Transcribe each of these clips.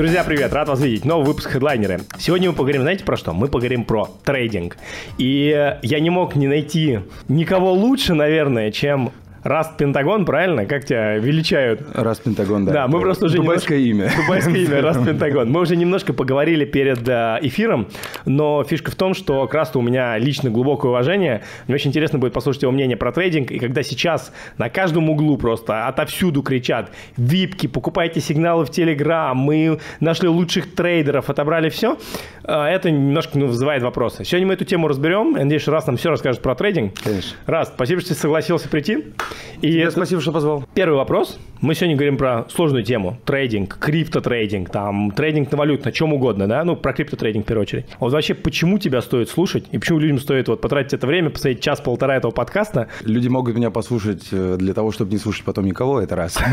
Друзья, привет, рад вас видеть. Новый выпуск хедлайнеры. Сегодня мы поговорим, знаете про что? Мы поговорим про трейдинг. И я не мог не найти никого лучше, наверное, чем Раст Пентагон, правильно? Как тебя величают? Раст Пентагон, да. Да, мы просто уже Дубайское немножко... имя. Дубайское имя, Раст Пентагон. Мы уже немножко поговорили перед э, эфиром, но фишка в том, что к Расту у меня лично глубокое уважение. Мне очень интересно будет послушать его мнение про трейдинг. И когда сейчас на каждом углу просто отовсюду кричат «Випки, покупайте сигналы в Телеграм, мы нашли лучших трейдеров, отобрали все», э, это немножко ну, вызывает вопросы. Сегодня мы эту тему разберем. Надеюсь, что Раст нам все расскажет про трейдинг. Конечно. Раст, спасибо, что ты согласился прийти. И Тебе спасибо, что позвал. Первый вопрос. Мы сегодня говорим про сложную тему. Трейдинг, криптотрейдинг, там, трейдинг на валют, на чем угодно, да? Ну, про криптотрейдинг в первую очередь. А вот вообще, почему тебя стоит слушать? И почему людям стоит вот потратить это время, посмотреть час-полтора этого подкаста? Люди могут меня послушать э, для того, чтобы не слушать потом никого, это раз.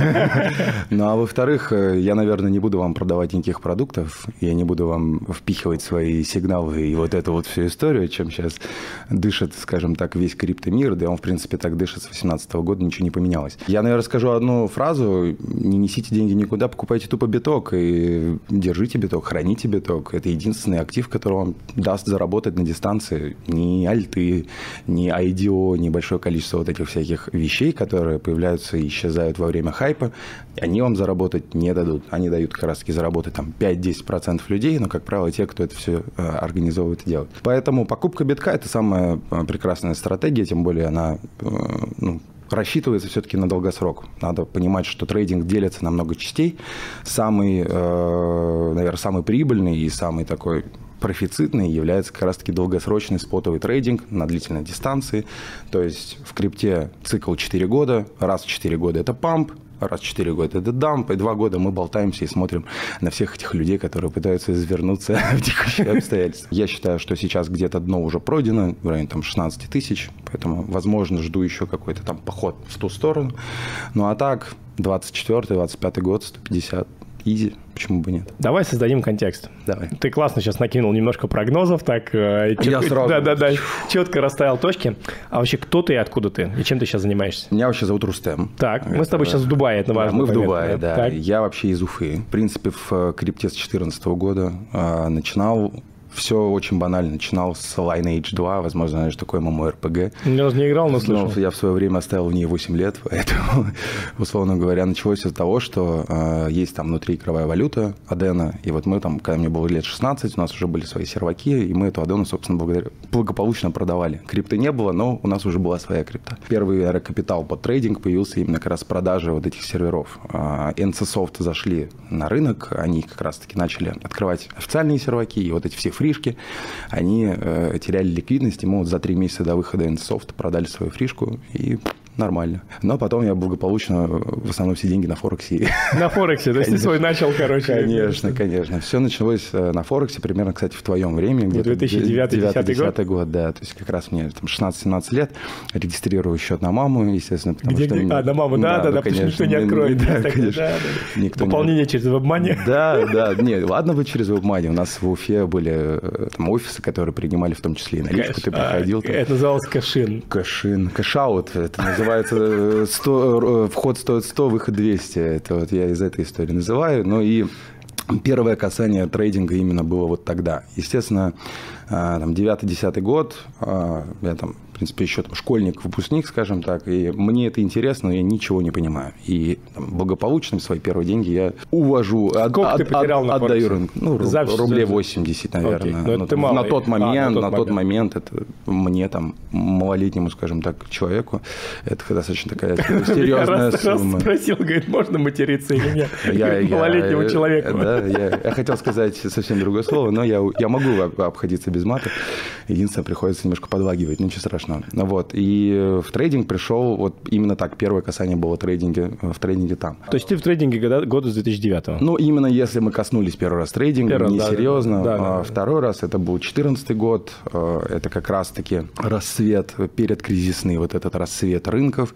Ну, а во-вторых, э, я, наверное, не буду вам продавать никаких продуктов, я не буду вам впихивать свои сигналы и вот эту вот всю историю, чем сейчас дышит, скажем так, весь криптомир, да он, в принципе, так дышит с 2018 года, ничего не поменялось. Я, наверное, скажу одну фразу. Не несите деньги никуда, покупайте тупо биток и держите биток, храните биток. Это единственный актив, который вам даст заработать на дистанции. Ни альты, ни IDO, ни большое количество вот этих всяких вещей, которые появляются и исчезают во время хайпа, они вам заработать не дадут. Они дают как раз-таки заработать там 5-10% людей, но, как правило, те, кто это все э, организовывает и делает. Поэтому покупка битка – это самая э, прекрасная стратегия, тем более она э, ну, рассчитывается все-таки на долгосрок. Надо понимать, что трейдинг делится на много частей. Самый, э, наверное, самый прибыльный и самый такой профицитный является как раз-таки долгосрочный спотовый трейдинг на длительной дистанции. То есть в крипте цикл 4 года, раз в 4 года это памп, раз в 4 года это дамп, и 2 года мы болтаемся и смотрим на всех этих людей, которые пытаются извернуться в текущие обстоятельства. Я считаю, что сейчас где-то дно уже пройдено, в районе там 16 тысяч, поэтому, возможно, жду еще какой-то там поход в ту сторону. Ну а так, 24-25 год, 150 изи, почему бы нет. Давай создадим контекст. Давай. Ты классно сейчас накинул немножко прогнозов, так э, Я сразу. Да, да, да, четко расставил точки. А вообще кто ты и откуда ты? И чем ты сейчас занимаешься? Меня вообще зовут Рустем. Так, мы с тобой сейчас в Дубае, это важно. Да, мы в Дубае, да. Так. Я вообще из Уфы. В принципе, в э, крипте с 2014 года э, начинал все очень банально. Начинал с Lineage 2, возможно, знаешь, такой MMORPG. Я даже не играл, но слышал. Но я в свое время оставил в ней 8 лет, поэтому, условно говоря, началось с того, что э, есть там внутри игровая валюта Адена, и вот мы там, когда мне было лет 16, у нас уже были свои серваки, и мы эту Адену, собственно, благодаря, благополучно продавали. Крипты не было, но у нас уже была своя крипта. Первый аэрокапитал под трейдинг появился именно как раз продажи вот этих серверов. Э, NCSoft зашли на рынок, они как раз-таки начали открывать официальные серваки, и вот эти все фри фришки, они э, теряли ликвидность, и мы вот за три месяца до выхода Nsoft продали свою фришку и нормально. Но потом я благополучно в основном все деньги на Форексе. На Форексе, то есть ты свой начал, короче. Конечно, конечно. Все началось э, на Форексе примерно, кстати, в твоем времени. Где-то 2009-2010 год. да. То есть как раз мне там 16-17 лет, регистрирую счет на маму, естественно. Где, где? Мне... А, на маму, да, да, да, потому что не откроет. Да, конечно. Пополнение не... через WebMoney. Да, да, не, ладно бы через WebMoney. У нас в Уфе были э, там офисы, которые принимали в том числе и наличку, ты проходил. А, это называлось cash-in. Cash-in, cash-out, это называется 100, э, вход стоит 100, выход 200. Это вот я из этой истории называю. Ну и первое касание трейдинга именно было вот тогда. Естественно, э, там 9-10 год, я там принципе, еще там школьник, выпускник, скажем так, и мне это интересно, но я ничего не понимаю. И там, благополучно свои первые деньги я увожу, Сколько от, ты потерял от, на отдаю рынку. Ну, За рублей 80, наверное. Окей. Ну, это на, на тот момент, а, на тот, на тот момент. это мне там малолетнему, скажем так, человеку, это достаточно такая серьезная сумма. спросил, говорит, можно материться или нет? Малолетнему человеку. Да, я хотел сказать совсем другое слово, но я могу обходиться без мата. Единственное, приходится немножко подлагивать, ничего страшного страшно. Вот. И в трейдинг пришел вот именно так. Первое касание было трейдинге, в трейдинге там. То есть ты в трейдинге года, года с 2009 Ну, именно если мы коснулись первый раз трейдинга, первый, несерьезно. Да, да, да, а второй раз это был 2014 год. Э, это как раз-таки рассвет, перед кризисный вот этот рассвет рынков.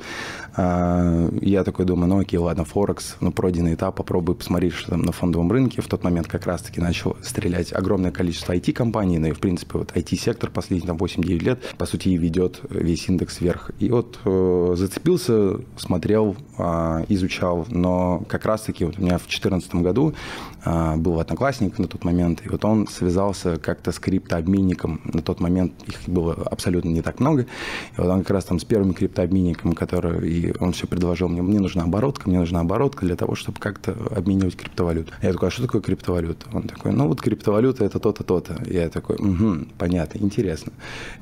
А, я такой думаю, ну окей, ладно, Форекс, ну пройденный этап, попробую посмотреть, что там на фондовом рынке. В тот момент как раз-таки начал стрелять огромное количество IT-компаний, ну и в принципе вот IT-сектор последние там 8-9 лет, по сути, ведет весь индекс вверх. И вот э, зацепился, смотрел, э, изучал, но как раз-таки вот у меня в 2014 году э, был одноклассник на тот момент, и вот он связался как-то с криптообменником. На тот момент их было абсолютно не так много. И вот он как раз там с первым криптообменником, который, и он все предложил мне, мне нужна оборотка, мне нужна оборотка для того, чтобы как-то обменивать криптовалюту. Я такой, а что такое криптовалюта? Он такой, ну вот криптовалюта это то-то, то-то. Я такой, угу, понятно, интересно.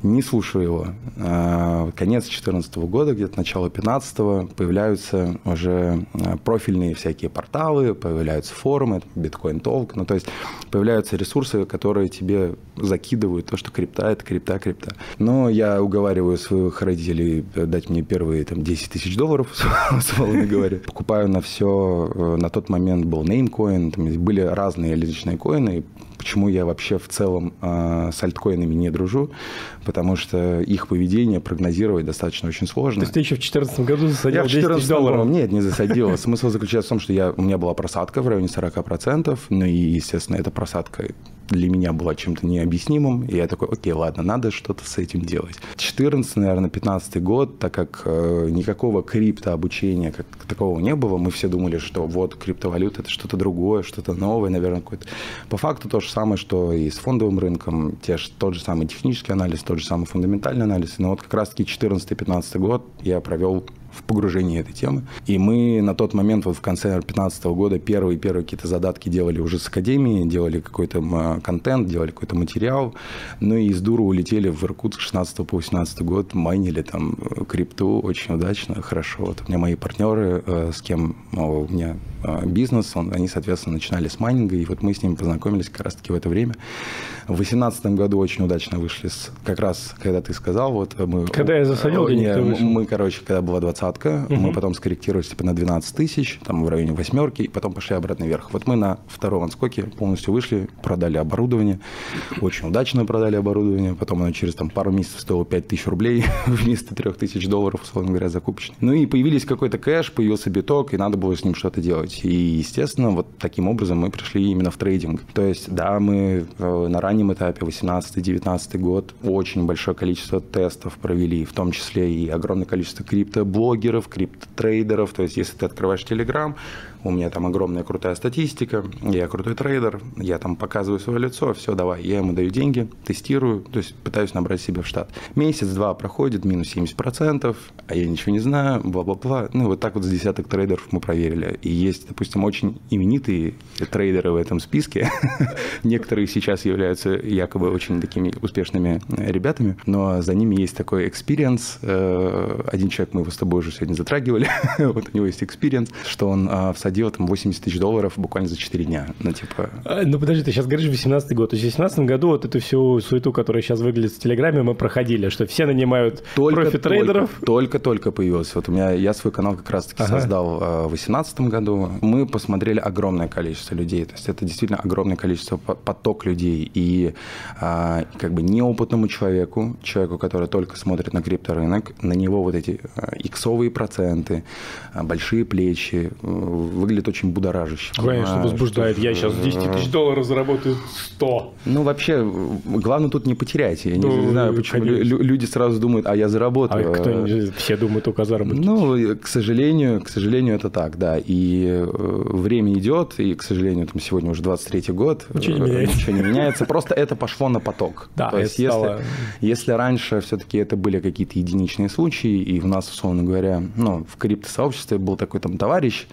Не слушаю его. А, конец 2014 года, где-то начало 2015 появляются уже а, профильные всякие порталы, появляются форумы, биткоин толк, ну то есть появляются ресурсы, которые тебе закидывают то, что крипта – это крипта, крипта. Но я уговариваю своих родителей дать мне первые там, 10 тысяч долларов, условно говоря. Покупаю на все. Э, на тот момент был неймкоин, были разные личные коины, Почему я вообще в целом э, с альткоинами не дружу? Потому что их поведение прогнозировать достаточно очень сложно. То есть ты еще в 2014 году засадил я 10 тысяч долларов? Нет, не засадил. Смысл заключается в том, что я, у меня была просадка в районе 40%, ну и, естественно, эта просадка для меня была чем-то необъяснимым. И я такой, окей, ладно, надо что-то с этим делать. 14, наверное, 15 год, так как э, никакого криптообучения как такого не было, мы все думали, что вот криптовалюта это что-то другое, что-то новое, наверное, какое-то. По факту то же самое, что и с фондовым рынком, те же, тот же самый технический анализ, тот же самый фундаментальный анализ. Но вот как раз-таки 14-15 год я провел в погружении этой темы. И мы на тот момент, вот в конце 2015 года, первые-первые какие-то задатки делали уже с академии, делали какой-то контент, делали какой-то материал. Ну и из дуру улетели в Иркутск 16 по 18 год, майнили там э, крипту очень удачно, хорошо. Вот у меня мои партнеры, э, с кем у меня э, бизнес, он, они, соответственно, начинали с майнинга, и вот мы с ними познакомились как раз-таки в это время. В 2018 году очень удачно вышли, с, как раз, когда ты сказал, вот мы... Когда я засадил денег, мы, мы, короче, когда была двадцатка, угу. мы потом скорректировались типа на 12 тысяч, там в районе восьмерки, и потом пошли обратно вверх. Вот мы на втором отскоке полностью вышли, продали оборудование, очень удачно продали оборудование, потом оно через там, пару месяцев стоило 5 тысяч рублей вместо 3 тысяч долларов, условно говоря, закупочный. Ну и появились какой-то кэш, появился биток, и надо было с ним что-то делать. И, естественно, вот таким образом мы пришли именно в трейдинг. То есть, да, мы э, на раннем этапе, 18-19 год, очень большое количество тестов провели, в том числе и огромное количество криптоблогеров, криптотрейдеров. То есть, если ты открываешь Telegram, у меня там огромная крутая статистика, я крутой трейдер, я там показываю свое лицо, все, давай, я ему даю деньги, тестирую, то есть пытаюсь набрать себе в штат. Месяц-два проходит, минус 70%, а я ничего не знаю, бла-бла-бла. Ну, вот так вот с десяток трейдеров мы проверили. И есть, допустим, очень именитые трейдеры в этом списке. Некоторые сейчас являются якобы очень такими успешными ребятами, но за ними есть такой experience. Один человек, мы его с тобой уже сегодня затрагивали, вот у него есть experience, что он а, в посадила там 80 тысяч долларов буквально за 4 дня. Ну, типа... А, ну, подожди, ты сейчас говоришь 18 год. То есть в 18 году вот эту всю суету, которая сейчас выглядит в Телеграме, мы проходили, что все нанимают профи-трейдеров. Только-только появился. Вот у меня, я свой канал как раз-таки ага. создал а, в 2018 году. Мы посмотрели огромное количество людей. То есть это действительно огромное количество, поток людей. И а, как бы неопытному человеку, человеку, который только смотрит на крипторынок, на него вот эти иксовые проценты, большие плечи, выглядит очень будоражающе. Конечно, возбуждает. Что... Я сейчас 10 тысяч долларов заработаю 100. Ну, вообще, главное тут не потерять. Я ну, не знаю, почему конечно. люди сразу думают, а я заработаю. А кто все думают только о заработке. Ну, к сожалению, к сожалению, это так, да. И э, время идет, и, к сожалению, там сегодня уже 23-й год. Ничего не меняется. Ничего не меняется. Просто это пошло на поток. Да, То есть, если, если раньше все-таки это были какие-то единичные случаи, и у нас, условно говоря, ну, в криптосообществе был такой там товарищ,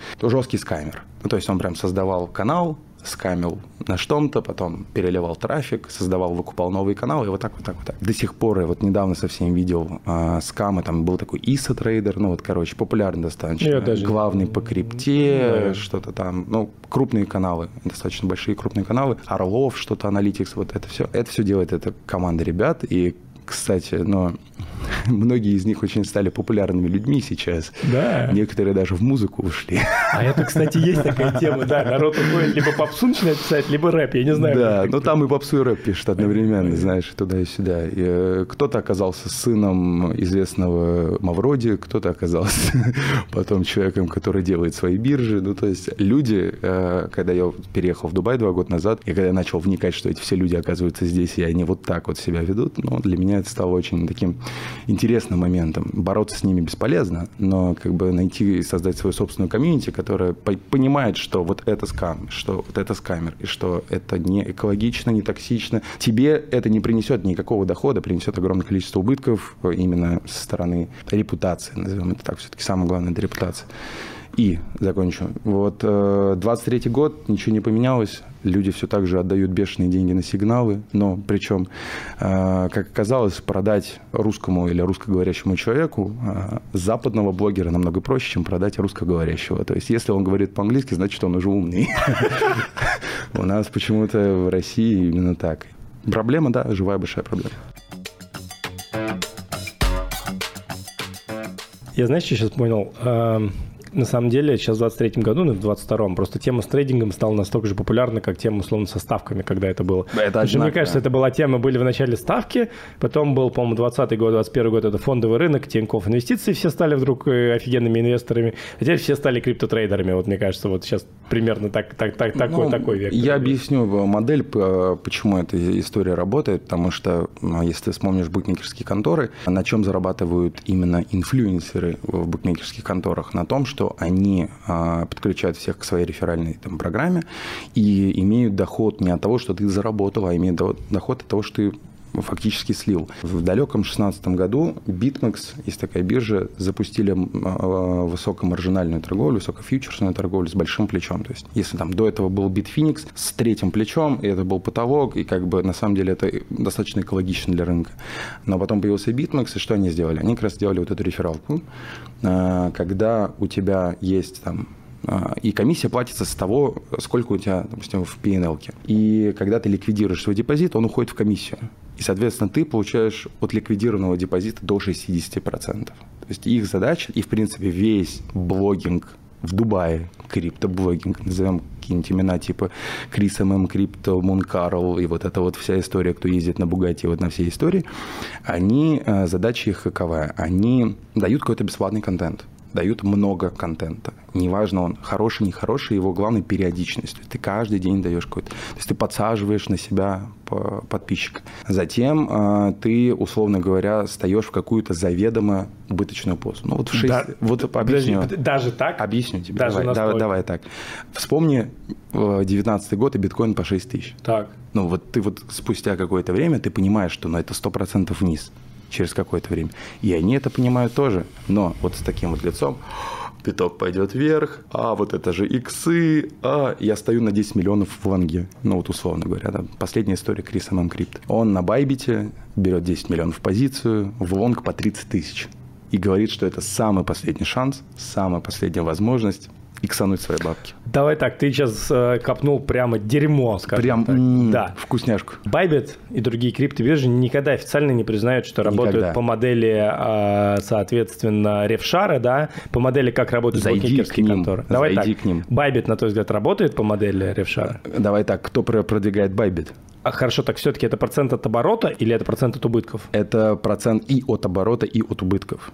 то жесткий скамер. Ну, то есть он прям создавал канал, скамил на что-то, потом переливал трафик, создавал, выкупал новые каналы, и вот так, вот так, вот так. До сих пор я вот недавно совсем видел э, скамы, там был такой ISA трейдер, ну вот, короче, популярный достаточно. Я даже... Главный по крипте, да. что-то там, ну, крупные каналы, достаточно большие крупные каналы, Орлов, что-то, Аналитикс, вот это все. Это все делает эта команда ребят, и кстати, но многие из них очень стали популярными людьми сейчас. Да. Некоторые даже в музыку ушли. А это, кстати, есть такая тема, да. Народ уходит либо попсу начинает писать, либо рэп, я не знаю. Да, но там и попсу, и рэп пишут одновременно, знаешь, туда и сюда. Э, кто-то оказался сыном известного Мавроди, кто-то оказался потом человеком, который делает свои биржи. Ну, то есть люди, э, когда я переехал в Дубай два года назад, и когда я начал вникать, что эти все люди оказываются здесь, и они вот так вот себя ведут, ну, для меня это стало очень таким интересным моментом. Бороться с ними бесполезно, но как бы найти и создать свою собственную комьюнити, которая понимает, что вот это скам, что вот это скамер, и что это не экологично, не токсично. Тебе это не принесет никакого дохода, принесет огромное количество убытков именно со стороны репутации, назовем это так, все-таки самое главное – это репутация. И закончу. Вот 23 э, год, ничего не поменялось. Люди все так же отдают бешеные деньги на сигналы. Но причем, э, как оказалось, продать русскому или русскоговорящему человеку э, западного блогера намного проще, чем продать русскоговорящего. То есть, если он говорит по-английски, значит, он уже умный. У нас почему-то в России именно так. Проблема, да, живая большая проблема. Я, знаешь, что сейчас понял? На самом деле сейчас в 23 году, ну, в 22-м, просто тема с трейдингом стала настолько же популярна, как тема, условно, со ставками, когда это было. Это одинаково. Мне кажется, это была тема, были в начале ставки, потом был, по-моему, 20 год, 21 год, это фондовый рынок, Тинькофф инвестиции, все стали вдруг э, офигенными инвесторами, а теперь все стали криптотрейдерами, вот мне кажется, вот сейчас примерно так, так, так, такой, ну, такой век. Я объясню модель, почему эта история работает, потому что, ну, если ты вспомнишь букмекерские конторы, на чем зарабатывают именно инфлюенсеры в букмекерских конторах? На том, что они а, подключают всех к своей реферальной там, программе и имеют доход не от того, что ты заработал, а имеют доход от того, что ты фактически слил. В далеком 2016 году BitMEX, есть такая биржа, запустили а, высокомаржинальную торговлю, высокофьючерсную торговлю с большим плечом. То есть, если там до этого был Bitfinex с третьим плечом, и это был потолок, и как бы на самом деле это достаточно экологично для рынка. Но потом появился BitMEX, и что они сделали? Они как раз сделали вот эту рефералку, а, когда у тебя есть там а, и комиссия платится с того, сколько у тебя, допустим, в PNL. И когда ты ликвидируешь свой депозит, он уходит в комиссию. И, соответственно, ты получаешь от ликвидированного депозита до 60%. То есть их задача, и, в принципе, весь блогинг в Дубае, криптоблогинг, назовем какие-нибудь имена типа Крис ММ Крипто, Мун Карл и вот эта вот вся история, кто ездит на Бугате, вот на всей истории, они, э, задача их каковая? Они дают какой-то бесплатный контент дают много контента. Неважно, он хороший, нехороший, его главной периодичность. То есть ты каждый день даешь какой-то... То есть ты подсаживаешь на себя подписчика. Затем э, ты, условно говоря, встаешь в какую-то заведомо убыточную позу. Ну вот в 6... Да, вот объясню. Подожди, даже так? Объясню тебе. Даже давай, давай, давай так. Вспомни 19 год и биткоин по 6 тысяч. Так. Ну вот ты вот спустя какое-то время ты понимаешь, что ну, это 100% вниз через какое-то время. И они это понимают тоже. Но вот с таким вот лицом биток пойдет вверх, а вот это же иксы, а я стою на 10 миллионов в лонге. Ну вот условно говоря, да. последняя история Криса Мемкрипт. Он на Байбите берет 10 миллионов в позицию, в лонг по 30 тысяч. И говорит, что это самый последний шанс, самая последняя возможность иксануть свои бабки. Давай так, ты сейчас э, копнул прямо дерьмо, скажем Прям, так. М-м, да. Вкусняшку. Байбит и другие криптобиржи никогда официально не признают, что работают никогда. по модели, э, соответственно, рефшара, да, по модели, как работают Зайди к ним. конторы. Давай Зайди так, к ним. Байбит, на твой взгляд, работает по модели рефшара? Давай так, кто продвигает Байбит? А хорошо, так все-таки это процент от оборота или это процент от убытков? Это процент и от оборота, и от убытков.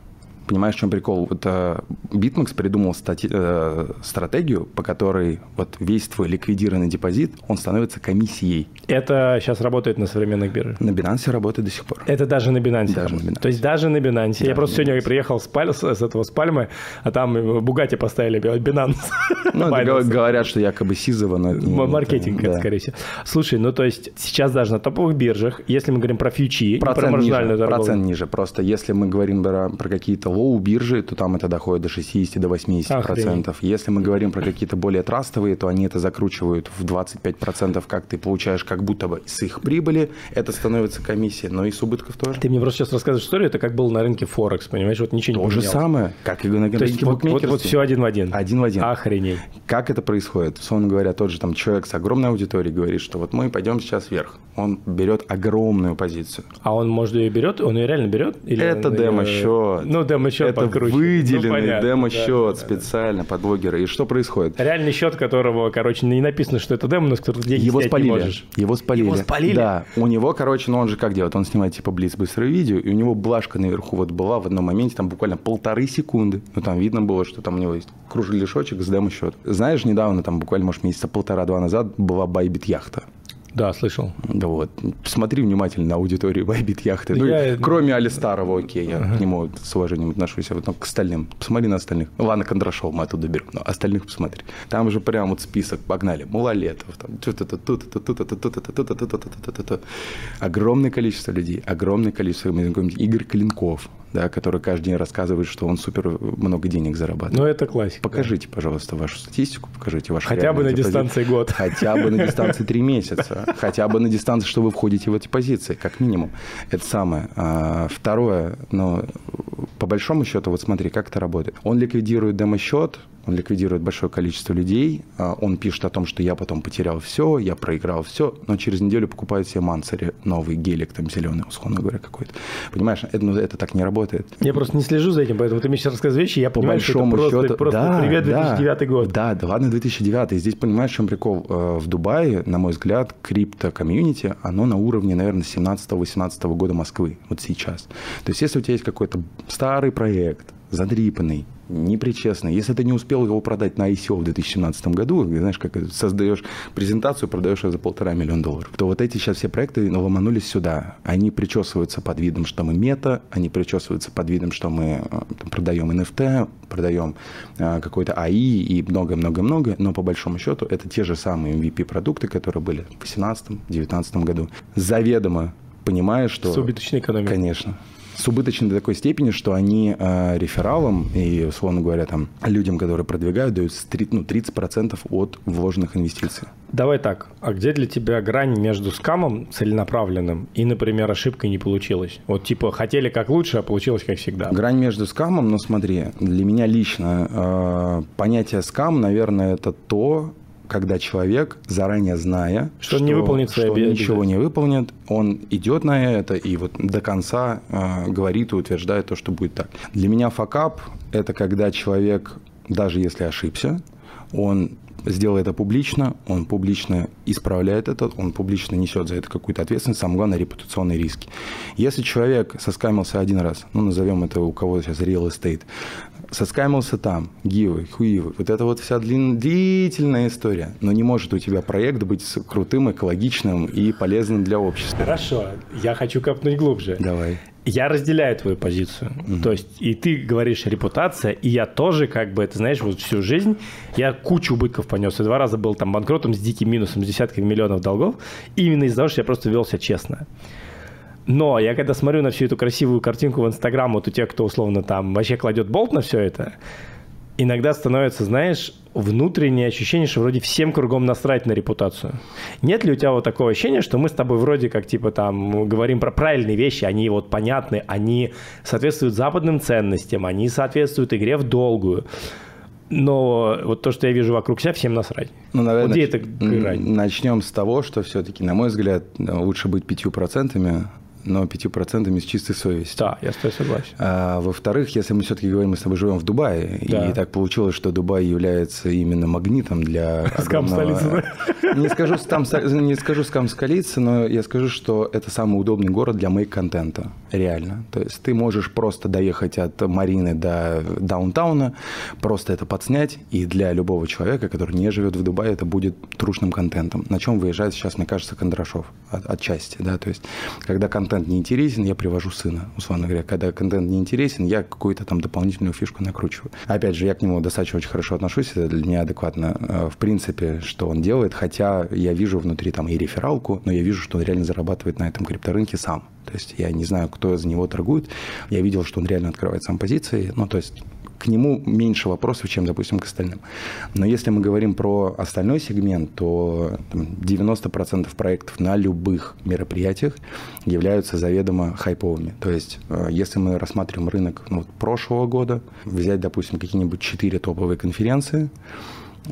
Понимаешь, в чем прикол? Вот э, BitMEX придумал стати- э, стратегию, по которой вот весь твой ликвидированный депозит, он становится комиссией. Это сейчас работает на современных биржах? На Binance работает до сих пор. Это даже на Binance? Даже на Binance. То есть даже на Binance? Даже Я просто сегодня Binance. приехал с, Паль, с, этого с Пальмы, а там Бугати поставили Binance. Ну, говорят, что якобы Сизова, но Маркетинг, это, скорее всего. Слушай, ну то есть сейчас даже на топовых биржах, если мы говорим про фьючи, процент про ниже, торговлю. Процент ниже. Просто если мы говорим про, про какие-то low биржи, то там это доходит до 60 до 80 процентов. Если мы говорим про какие-то более трастовые, то они это закручивают в 25 процентов, как ты получаешь как будто бы с их прибыли, это становится комиссия, но и с убытков тоже. Ты мне просто сейчас рассказываешь историю, это как было на рынке Форекс, понимаешь, вот ничего не То же самое, как и на рынке То есть вот, вот, вот все один в один? Один в один. Охренеть. Как это происходит? Условно говоря, тот же там человек с огромной аудиторией говорит, что вот мы пойдем сейчас вверх. Он берет огромную позицию. А он, может, ее берет? Он ее реально берет? Или это демо-счет. Ну, демо-счет Это выделенный ну, демо-счет да, специально да. под блогера. И что происходит? Реальный счет, которого, короче, не написано, что это демо, но с которого деньги Его спалили. не можешь. Его спалили. Его спалили? Да. У него, короче, ну он же как делает? Он снимает типа блиц быстрое видео, и у него блажка наверху вот была в одном моменте, там буквально полторы секунды. Ну там видно было, что там у него есть кружелешочек с демо-счет. Знаешь, недавно, там буквально, может, месяца полтора-два назад была Байбит яхта. Да, слышал. Да вот. Посмотри внимательно на аудиторию Байбит Яхты. Ну, я... Кроме Али Старого, окей, я ага. к нему с уважением отношусь, а вот ну, к остальным. Посмотри на остальных. Ладно, Кондрашов мы оттуда берем, но остальных посмотри. Там же прям вот список, погнали, Мулалетов, там, тут это тут это тут это тут это тут это тут это тут это Огромное количество людей, огромное количество, Игорь Клинков, да, который каждый день рассказывает, что он супер много денег зарабатывает. Ну, это классика. Покажите, пожалуйста, вашу статистику, покажите ваш Хотя бы на дистанции год. Хотя бы на дистанции три месяца. Хотя бы на дистанции, что вы входите в эти позиции, как минимум. Это самое. А, Второе, ну, по большому счету, вот смотри, как это работает. Он ликвидирует демо-счет, он ликвидирует большое количество людей, а, он пишет о том, что я потом потерял все, я проиграл все, но через неделю покупает себе мансари, новый гелик там зеленый, условно говоря, какой-то. Понимаешь, это, ну, это так не работает. Я просто не слежу за этим, поэтому ты мне сейчас рассказываешь вещи, я По понимаю, что это большому просто, счету, просто да, привет да, 2009 год. Да, да, ладно, 2009. Здесь понимаешь, в чем прикол? Э, В Дубае, на мой взгляд, крипто-комьюнити, оно на уровне, наверное, 17-18 года Москвы, вот сейчас. То есть, если у тебя есть какой-то старый проект, задрипанный, непричестный, если ты не успел его продать на ICO в 2017 году, знаешь, как создаешь презентацию, продаешь ее за полтора миллиона долларов, то вот эти сейчас все проекты ломанулись сюда. Они причесываются под видом, что мы мета, они причесываются под видом, что мы э, там, продаем NFT, продаем э, какой-то АИ и много-много-много, но по большому счету это те же самые MVP-продукты, которые были в 2018-2019 году. Заведомо понимая, что... С убыточной экономикой. Конечно. С убыточной до такой степени, что они э, рефералам и, условно говоря, там, людям, которые продвигают, дают ну, 30% от вложенных инвестиций. Давай так, а где для тебя грань между скамом целенаправленным и, например, ошибкой не получилось? Вот типа хотели как лучше, а получилось как всегда. Грань между скамом, ну смотри, для меня лично э, понятие скам, наверное, это то, когда человек, заранее зная, Что он не выполнит свои что обе- ничего не выполнит, он идет на это и вот до конца э, говорит и утверждает то, что будет так. Для меня факап – это когда человек, даже если ошибся, он сделал это публично, он публично исправляет это, он публично несет за это какую-то ответственность, самое главное, репутационные риски. Если человек соскамился один раз, ну, назовем это у кого сейчас real estate, соскамился там, гивы, хуивы, вот это вот вся длин- длительная история, но не может у тебя проект быть крутым, экологичным и полезным для общества. Хорошо, я хочу копнуть глубже. Давай. Я разделяю твою позицию. То есть, и ты говоришь репутация, и я тоже, как бы, ты знаешь, вот всю жизнь я кучу убытков понес. И два раза был там банкротом с диким минусом, с десятками миллионов долгов, именно из-за того, что я просто вел себя честно. Но я когда смотрю на всю эту красивую картинку в Инстаграм, вот у тех, кто условно там вообще кладет болт на все это, иногда становится, знаешь, внутреннее ощущение, что вроде всем кругом насрать на репутацию. Нет ли у тебя вот такого ощущения, что мы с тобой вроде как типа там говорим про правильные вещи, они вот понятны, они соответствуют западным ценностям, они соответствуют игре в долгую. Но вот то, что я вижу вокруг себя, всем насрать. Ну, наверное, вот где это м, грань? начнем с того, что все-таки, на мой взгляд, лучше быть пятью процентами, но пятью процентами с чистой совестью. Да, я с тобой согласен. А, во-вторых, если мы все-таки говорим, мы с тобой живем в Дубае, Да. и так получилось, что Дубай является именно магнитом для Скам огромного- Не скажу, скам, не скажу скам столицы, но я скажу, что это самый удобный город для мейк-контента. Реально. То есть ты можешь просто доехать от Марины до даунтауна, просто это подснять, и для любого человека, который не живет в Дубае, это будет трушным контентом. На чем выезжает сейчас, мне кажется, Кондрашов от, отчасти. Да? То есть, когда контент не интересен, я привожу сына, условно говоря. Когда контент не интересен, я какую-то там дополнительную фишку накручиваю. Опять же, я к нему достаточно очень хорошо отношусь, это для меня адекватно, э, в принципе, что он делает, хотя я вижу внутри там и рефералку, но я вижу, что он реально зарабатывает на этом крипторынке сам. То есть я не знаю, кто за него торгует. Я видел, что он реально открывает сам позиции. Ну, то есть к нему меньше вопросов, чем, допустим, к остальным. Но если мы говорим про остальной сегмент, то там, 90% проектов на любых мероприятиях являются заведомо хайповыми. То есть, э, если мы рассматриваем рынок ну, прошлого года, взять, допустим, какие-нибудь 4 топовые конференции,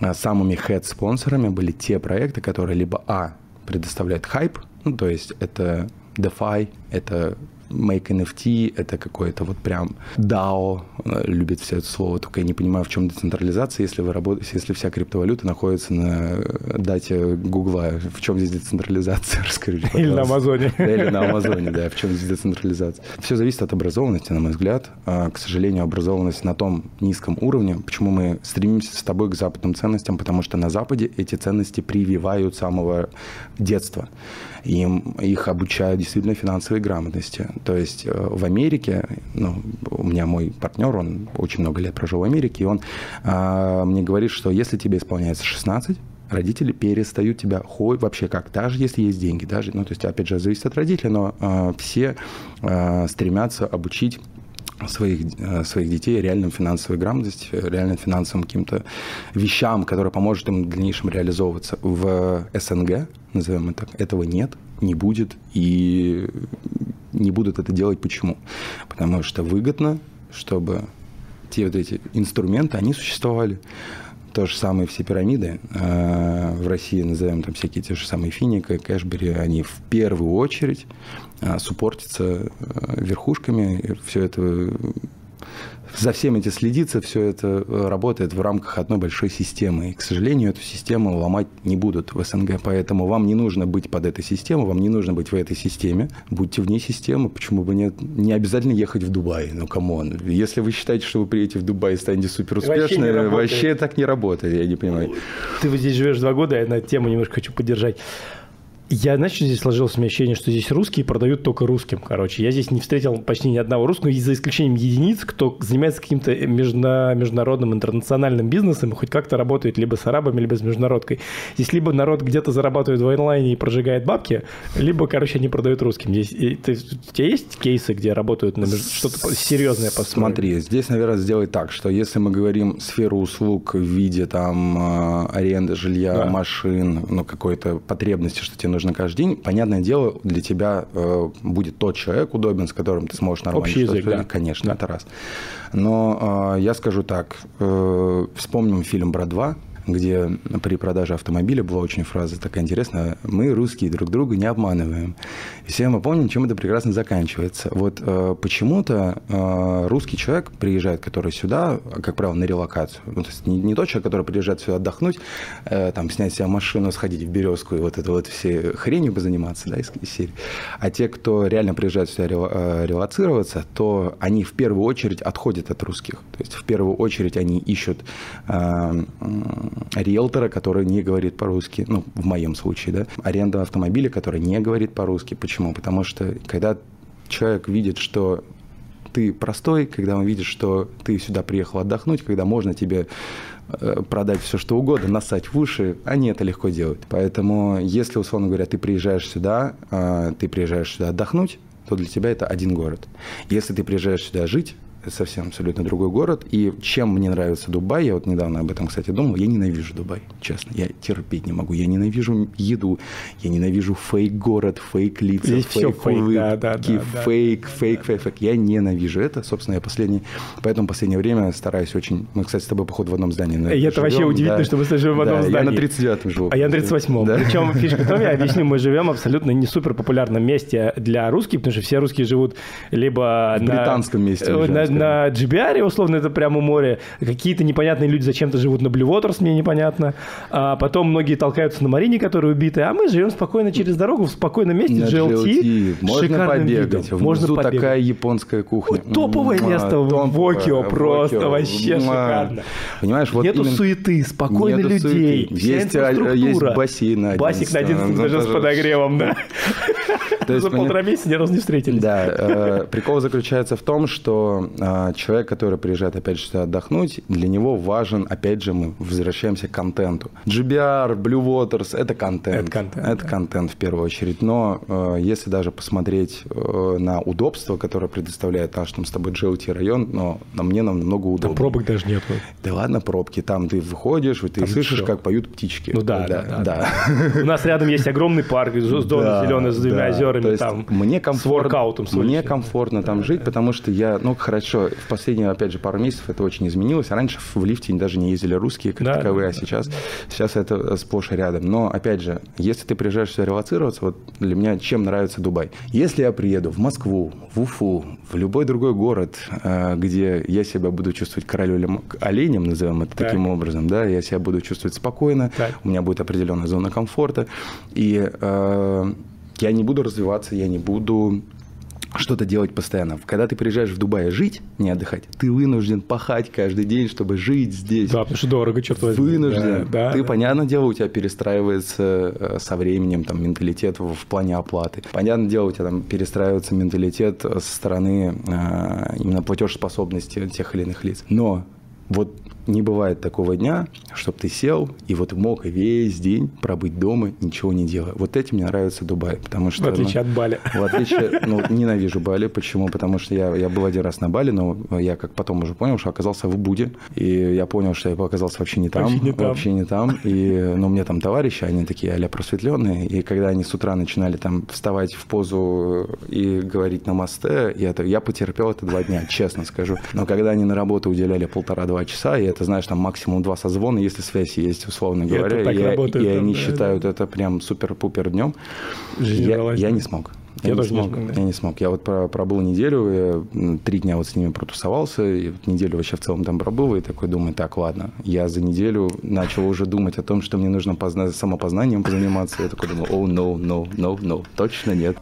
э, самыми хед-спонсорами были те проекты, которые либо А, предоставляют хайп, ну, то есть это DeFi, это Make NFT, это какое-то вот прям DAO, э, любит все это слово, только я не понимаю, в чем децентрализация, если вы работаете, если вся криптовалюта находится на дате Гугла, в чем здесь децентрализация, расскажите, пожалуйста. Или на Амазоне. Да, или на Амазоне, да, в чем здесь децентрализация. Все зависит от образованности, на мой взгляд. А, к сожалению, образованность на том низком уровне, почему мы стремимся с тобой к западным ценностям, потому что на Западе эти ценности прививают с самого детства. Им, их обучают действительно финансовой грамотности. То есть э, в Америке, ну, у меня мой партнер, он очень много лет прожил в Америке, и он а, мне говорит, что если тебе исполняется 16, родители перестают тебя хоть вообще как, даже если есть деньги, даже, ну, то есть, опять же, зависит от родителей, но э, все э, стремятся обучить своих, э, своих детей реальным финансовой грамотности, реальным финансовым каким-то вещам, которые поможет им в дальнейшем реализовываться. В СНГ, назовем это так, этого нет, не будет и не будут это делать. Почему? Потому что выгодно, чтобы те вот эти инструменты, они существовали. То же самое все пирамиды. Э, в России назовем там всякие те же самые Финика, Кэшбери, они в первую очередь э, суппортятся э, верхушками. Все это за всем этим следится, все это э, работает в рамках одной большой системы. И, к сожалению, эту систему ломать не будут в СНГ, поэтому вам не нужно быть под этой системой, вам не нужно быть в этой системе. Будьте вне системы, почему бы нет? Не обязательно ехать в Дубай, ну, come on. Если вы считаете, что вы приедете в Дубай и станете супер успешным, вообще, вообще так не работает, я не понимаю. Ты вот здесь живешь два года, я на тему немножко хочу поддержать. Я, знаешь, здесь сложилось у меня ощущение, что здесь русские продают только русским, короче. Я здесь не встретил почти ни одного русского, за исключением единиц, кто занимается каким-то межна... международным интернациональным бизнесом, хоть как-то работает либо с арабами, либо с международкой. Здесь либо народ где-то зарабатывает в онлайне и прожигает бабки, либо, короче, они продают русским. Здесь, и, ты, у тебя есть кейсы, где работают на меж... что-то серьезное по Смотри, здесь, наверное, сделать так, что если мы говорим сферу услуг в виде там а, аренды жилья, да. машин, ну, какой-то потребности, что тебе нужно нужно каждый день, понятное дело, для тебя э, будет тот человек удобен, с которым ты сможешь нормально Общий язык, да. Конечно, да. это раз. Но э, я скажу так, э, вспомним фильм «Брат 2», где при продаже автомобиля была очень фраза такая интересная. Мы, русские, друг друга не обманываем. И все мы помним, чем это прекрасно заканчивается. Вот э, почему-то э, русский человек приезжает, который сюда, как правило, на релокацию. Ну, то есть не, не тот человек, который приезжает сюда отдохнуть, э, там, снять себе машину, сходить в Березку и вот это вот все хренью позаниматься, да, из, из серии. А те, кто реально приезжает сюда рел, э, релацироваться, то они в первую очередь отходят от русских. То есть в первую очередь они ищут э, риэлтора, который не говорит по-русски, ну, в моем случае, да, аренда автомобиля, который не говорит по-русски. Почему? Потому что когда человек видит, что ты простой, когда он видит, что ты сюда приехал отдохнуть, когда можно тебе э, продать все что угодно, насать в уши, они это легко делают. Поэтому, если, условно говоря, ты приезжаешь сюда, э, ты приезжаешь сюда отдохнуть, то для тебя это один город. Если ты приезжаешь сюда жить, совсем абсолютно другой город. И чем мне нравится Дубай, я вот недавно об этом, кстати, думал, я ненавижу Дубай, честно. Я терпеть не могу. Я ненавижу еду, я ненавижу фейк-город, фейк-лица, Здесь фейк, фейк, да, да, фейк, да, фейк, фейк, да. фейк. Я ненавижу это. Собственно, я последний, поэтому последнее время стараюсь очень... Мы, кстати, с тобой, походу, в одном здании. И это живем, вообще удивительно, да, что мы живем в одном да, здании. Я на 39-м живу. А я на 38-м. Да. Причем фишка в том, я объясню, мы живем абсолютно не супер популярном месте для русских, потому что все русские живут либо в на... британском месте. На, на GBR, условно, это прямо у моря. Какие-то непонятные люди зачем-то живут на Waters, мне непонятно. А потом многие толкаются на Марине, которая убитая. А мы живем спокойно через дорогу, в спокойном месте, на GLT. GLT. Можно побегать. Видом. Можно побегать. такая японская кухня. Ой, топовое место в Окио, просто вообще шикарно. Понимаешь, вот Нету суеты, спокойно людей. Есть, а, есть бассейн Басик на 11 даже с подогревом, да. За полтора месяца ни разу не встретились. Да, э, прикол заключается в том, что э, человек, который приезжает опять же отдохнуть, для него важен, опять же, мы возвращаемся к контенту. GBR, Blue Waters – это контент. Это контент, это да. контент в первую очередь. Но э, если даже посмотреть на удобство, которое предоставляет наш там с тобой GLT район, но на мне намного удобнее. Там пробок даже нет. Да ладно, пробки. Там ты выходишь, ты там слышишь, все. как поют птички. Ну да, да, да. да. У нас рядом есть огромный парк, зона зеленая с двумя озерами тренажерами, То есть там, мне с комфортно, воркаутом. с мне комфортно там жить, потому что я, ну хорошо, в последние, опять же, пару месяцев это очень изменилось. Раньше в лифте даже не ездили русские как Да, таковые, да, а сейчас, сейчас это сплошь и рядом. Но, опять же, если ты приезжаешь сюда релацироваться, вот для меня чем нравится Дубай? Если я приеду в Москву, в Уфу, в любой другой город, э, где я себя буду чувствовать королем оленем, назовем это Так. таким образом, да, я себя буду чувствовать спокойно, Так. у меня будет определенная зона комфорта, и э, я не буду развиваться, я не буду что-то делать постоянно. Когда ты приезжаешь в Дубай жить, не отдыхать, ты вынужден пахать каждый день, чтобы жить здесь. Да, потому что дорого, черт возьми. Вынужден. Да, да, ты, да. понятное дело, у тебя перестраивается э, со временем там, менталитет в, в плане оплаты. Понятное дело, у тебя там перестраивается менталитет со стороны э, именно платежеспособности тех или иных лиц. Но вот не бывает такого дня, чтобы ты сел и вот мог весь день пробыть дома, ничего не делая. Вот этим мне нравится Дубай, потому что... В отличие ну, от Бали. в отличие, ну, ненавижу Бали. Почему? Потому что я, я был один раз на Бали, но я как потом уже понял, что оказался в Буде. И я понял, что я оказался вообще не там. Вообще не там. Вообще не там. И, ну, у меня там товарищи, они такие а просветленные. И когда они с утра начинали там вставать в позу и говорить на мосте, я, я потерпел это два дня, честно скажу. Но когда они на работу уделяли полтора-два часа, и это, знаешь, там максимум два созвона, если связь есть, условно И это говоря, так и, работает и они да, считают это прям супер-пупер днем. Я, я да? не смог. Я не тоже не смог. да. Я не смог. Я вот про- пробыл неделю, я три дня вот с ними протусовался, и вот неделю вообще в целом там пробыл, и такой думаю, так, ладно. Я за неделю начал уже думать о том, что мне нужно позна- самопознанием позаниматься. Я такой думаю, о, no, no, no, no, точно нет.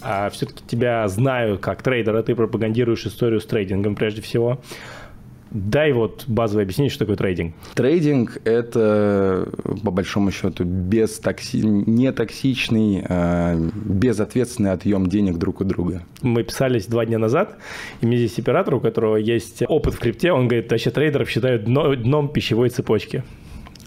А все-таки тебя знаю как трейдера, ты пропагандируешь историю с трейдингом прежде всего. Дай вот базовое объяснение, что такое трейдинг. Трейдинг – это, по большому счету, бестокси... нетоксичный, э, безответственный отъем денег друг у друга. Мы писались два дня назад, и мне здесь оператор, у которого есть опыт в крипте, он говорит, вообще трейдеров считают дно- дном пищевой цепочки.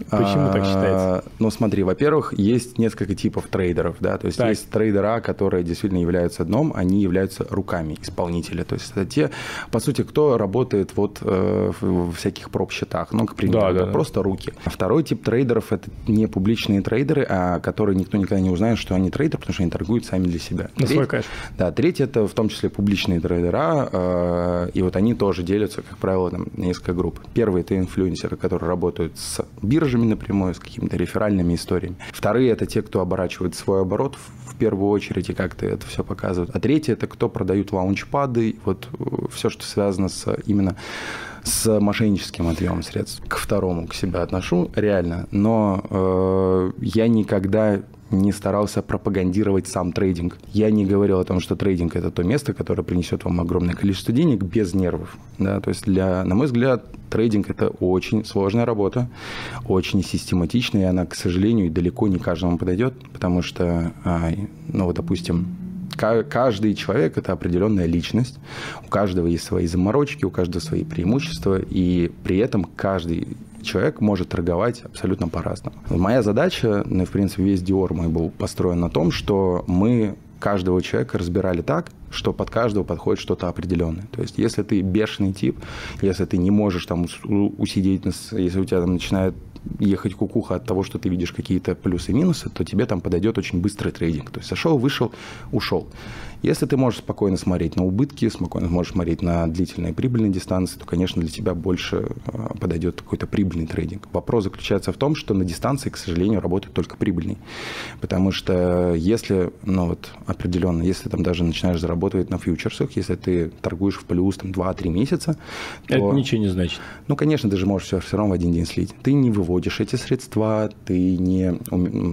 Почему так считается? А, Ну, смотри, во-первых, есть несколько типов трейдеров, да, то есть Так. есть трейдера, которые действительно являются дном, они являются руками исполнителя, то есть это те, по сути, кто работает вот э, в всяких проб-счетах, ну, к примеру, Да, да, да, просто руки. А Второй тип трейдеров – это не публичные трейдеры, а которые никто никогда не узнает, что они трейдеры, потому что они торгуют сами для себя. На свой кайф. да, третий это в том числе публичные трейдера, э, и вот они тоже делятся, как правило, там, на несколько групп. Первый это инфлюенсеры, которые работают с биржами напрямую, с какими-то реферальными историями. Вторые это те, кто оборачивает свой оборот в, первую очередь, и как-то это все показывают. А третий это кто продают лаунчпады, вот все, что связано с именно с мошенническим отъемом средств. К второму к себе отношу, реально. Но э, я никогда не старался пропагандировать сам трейдинг. Я не говорил о том, что трейдинг это то место, которое принесет вам огромное количество денег без нервов. Да? То есть, для, на мой взгляд, трейдинг это очень сложная работа, очень систематичная, и она, к сожалению, далеко не каждому подойдет, потому что, а, ну вот, допустим, Ка- Каждый человек – это определенная личность. У каждого есть свои заморочки, у каждого свои преимущества, и при этом каждый человек может торговать абсолютно по-разному. Моя задача, ну и, в принципе, весь Dior мой был построен на том, что мы каждого человека разбирали так, что под каждого подходит что-то определенное. То есть, если ты бешеный тип, если ты не можешь там усидеть, если у тебя там начинает ехать кукуха от того, что ты видишь какие-то плюсы и минусы, то тебе там подойдет очень быстрый трейдинг. То есть зашел, вышел, ушел. Если ты можешь спокойно смотреть на убытки, спокойно можешь смотреть на длительные прибыльные дистанции, то, конечно, для тебя больше э, подойдет какой-то прибыльный трейдинг. Вопрос заключается в том, что на дистанции, к сожалению, работает только прибыльный. Потому что если, ну вот определенно, если там даже начинаешь зарабатывать на фьючерсах, если ты торгуешь в плюс там 2-3 месяца, то... Это ничего не значит. Ну, конечно, ты же можешь все, все равно в один день слить. Ты не выводишь эти средства, ты, не,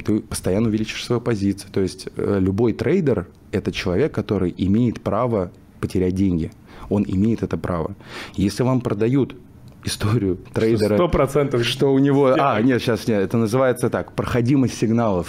ты постоянно увеличишь свою позицию. То есть э, любой трейдер – это человек, который имеет право потерять деньги. Он имеет это право. Если вам продают историю трейдера, Сто процентов. что у него... А, нет, сейчас нет, это называется так, проходимость сигналов.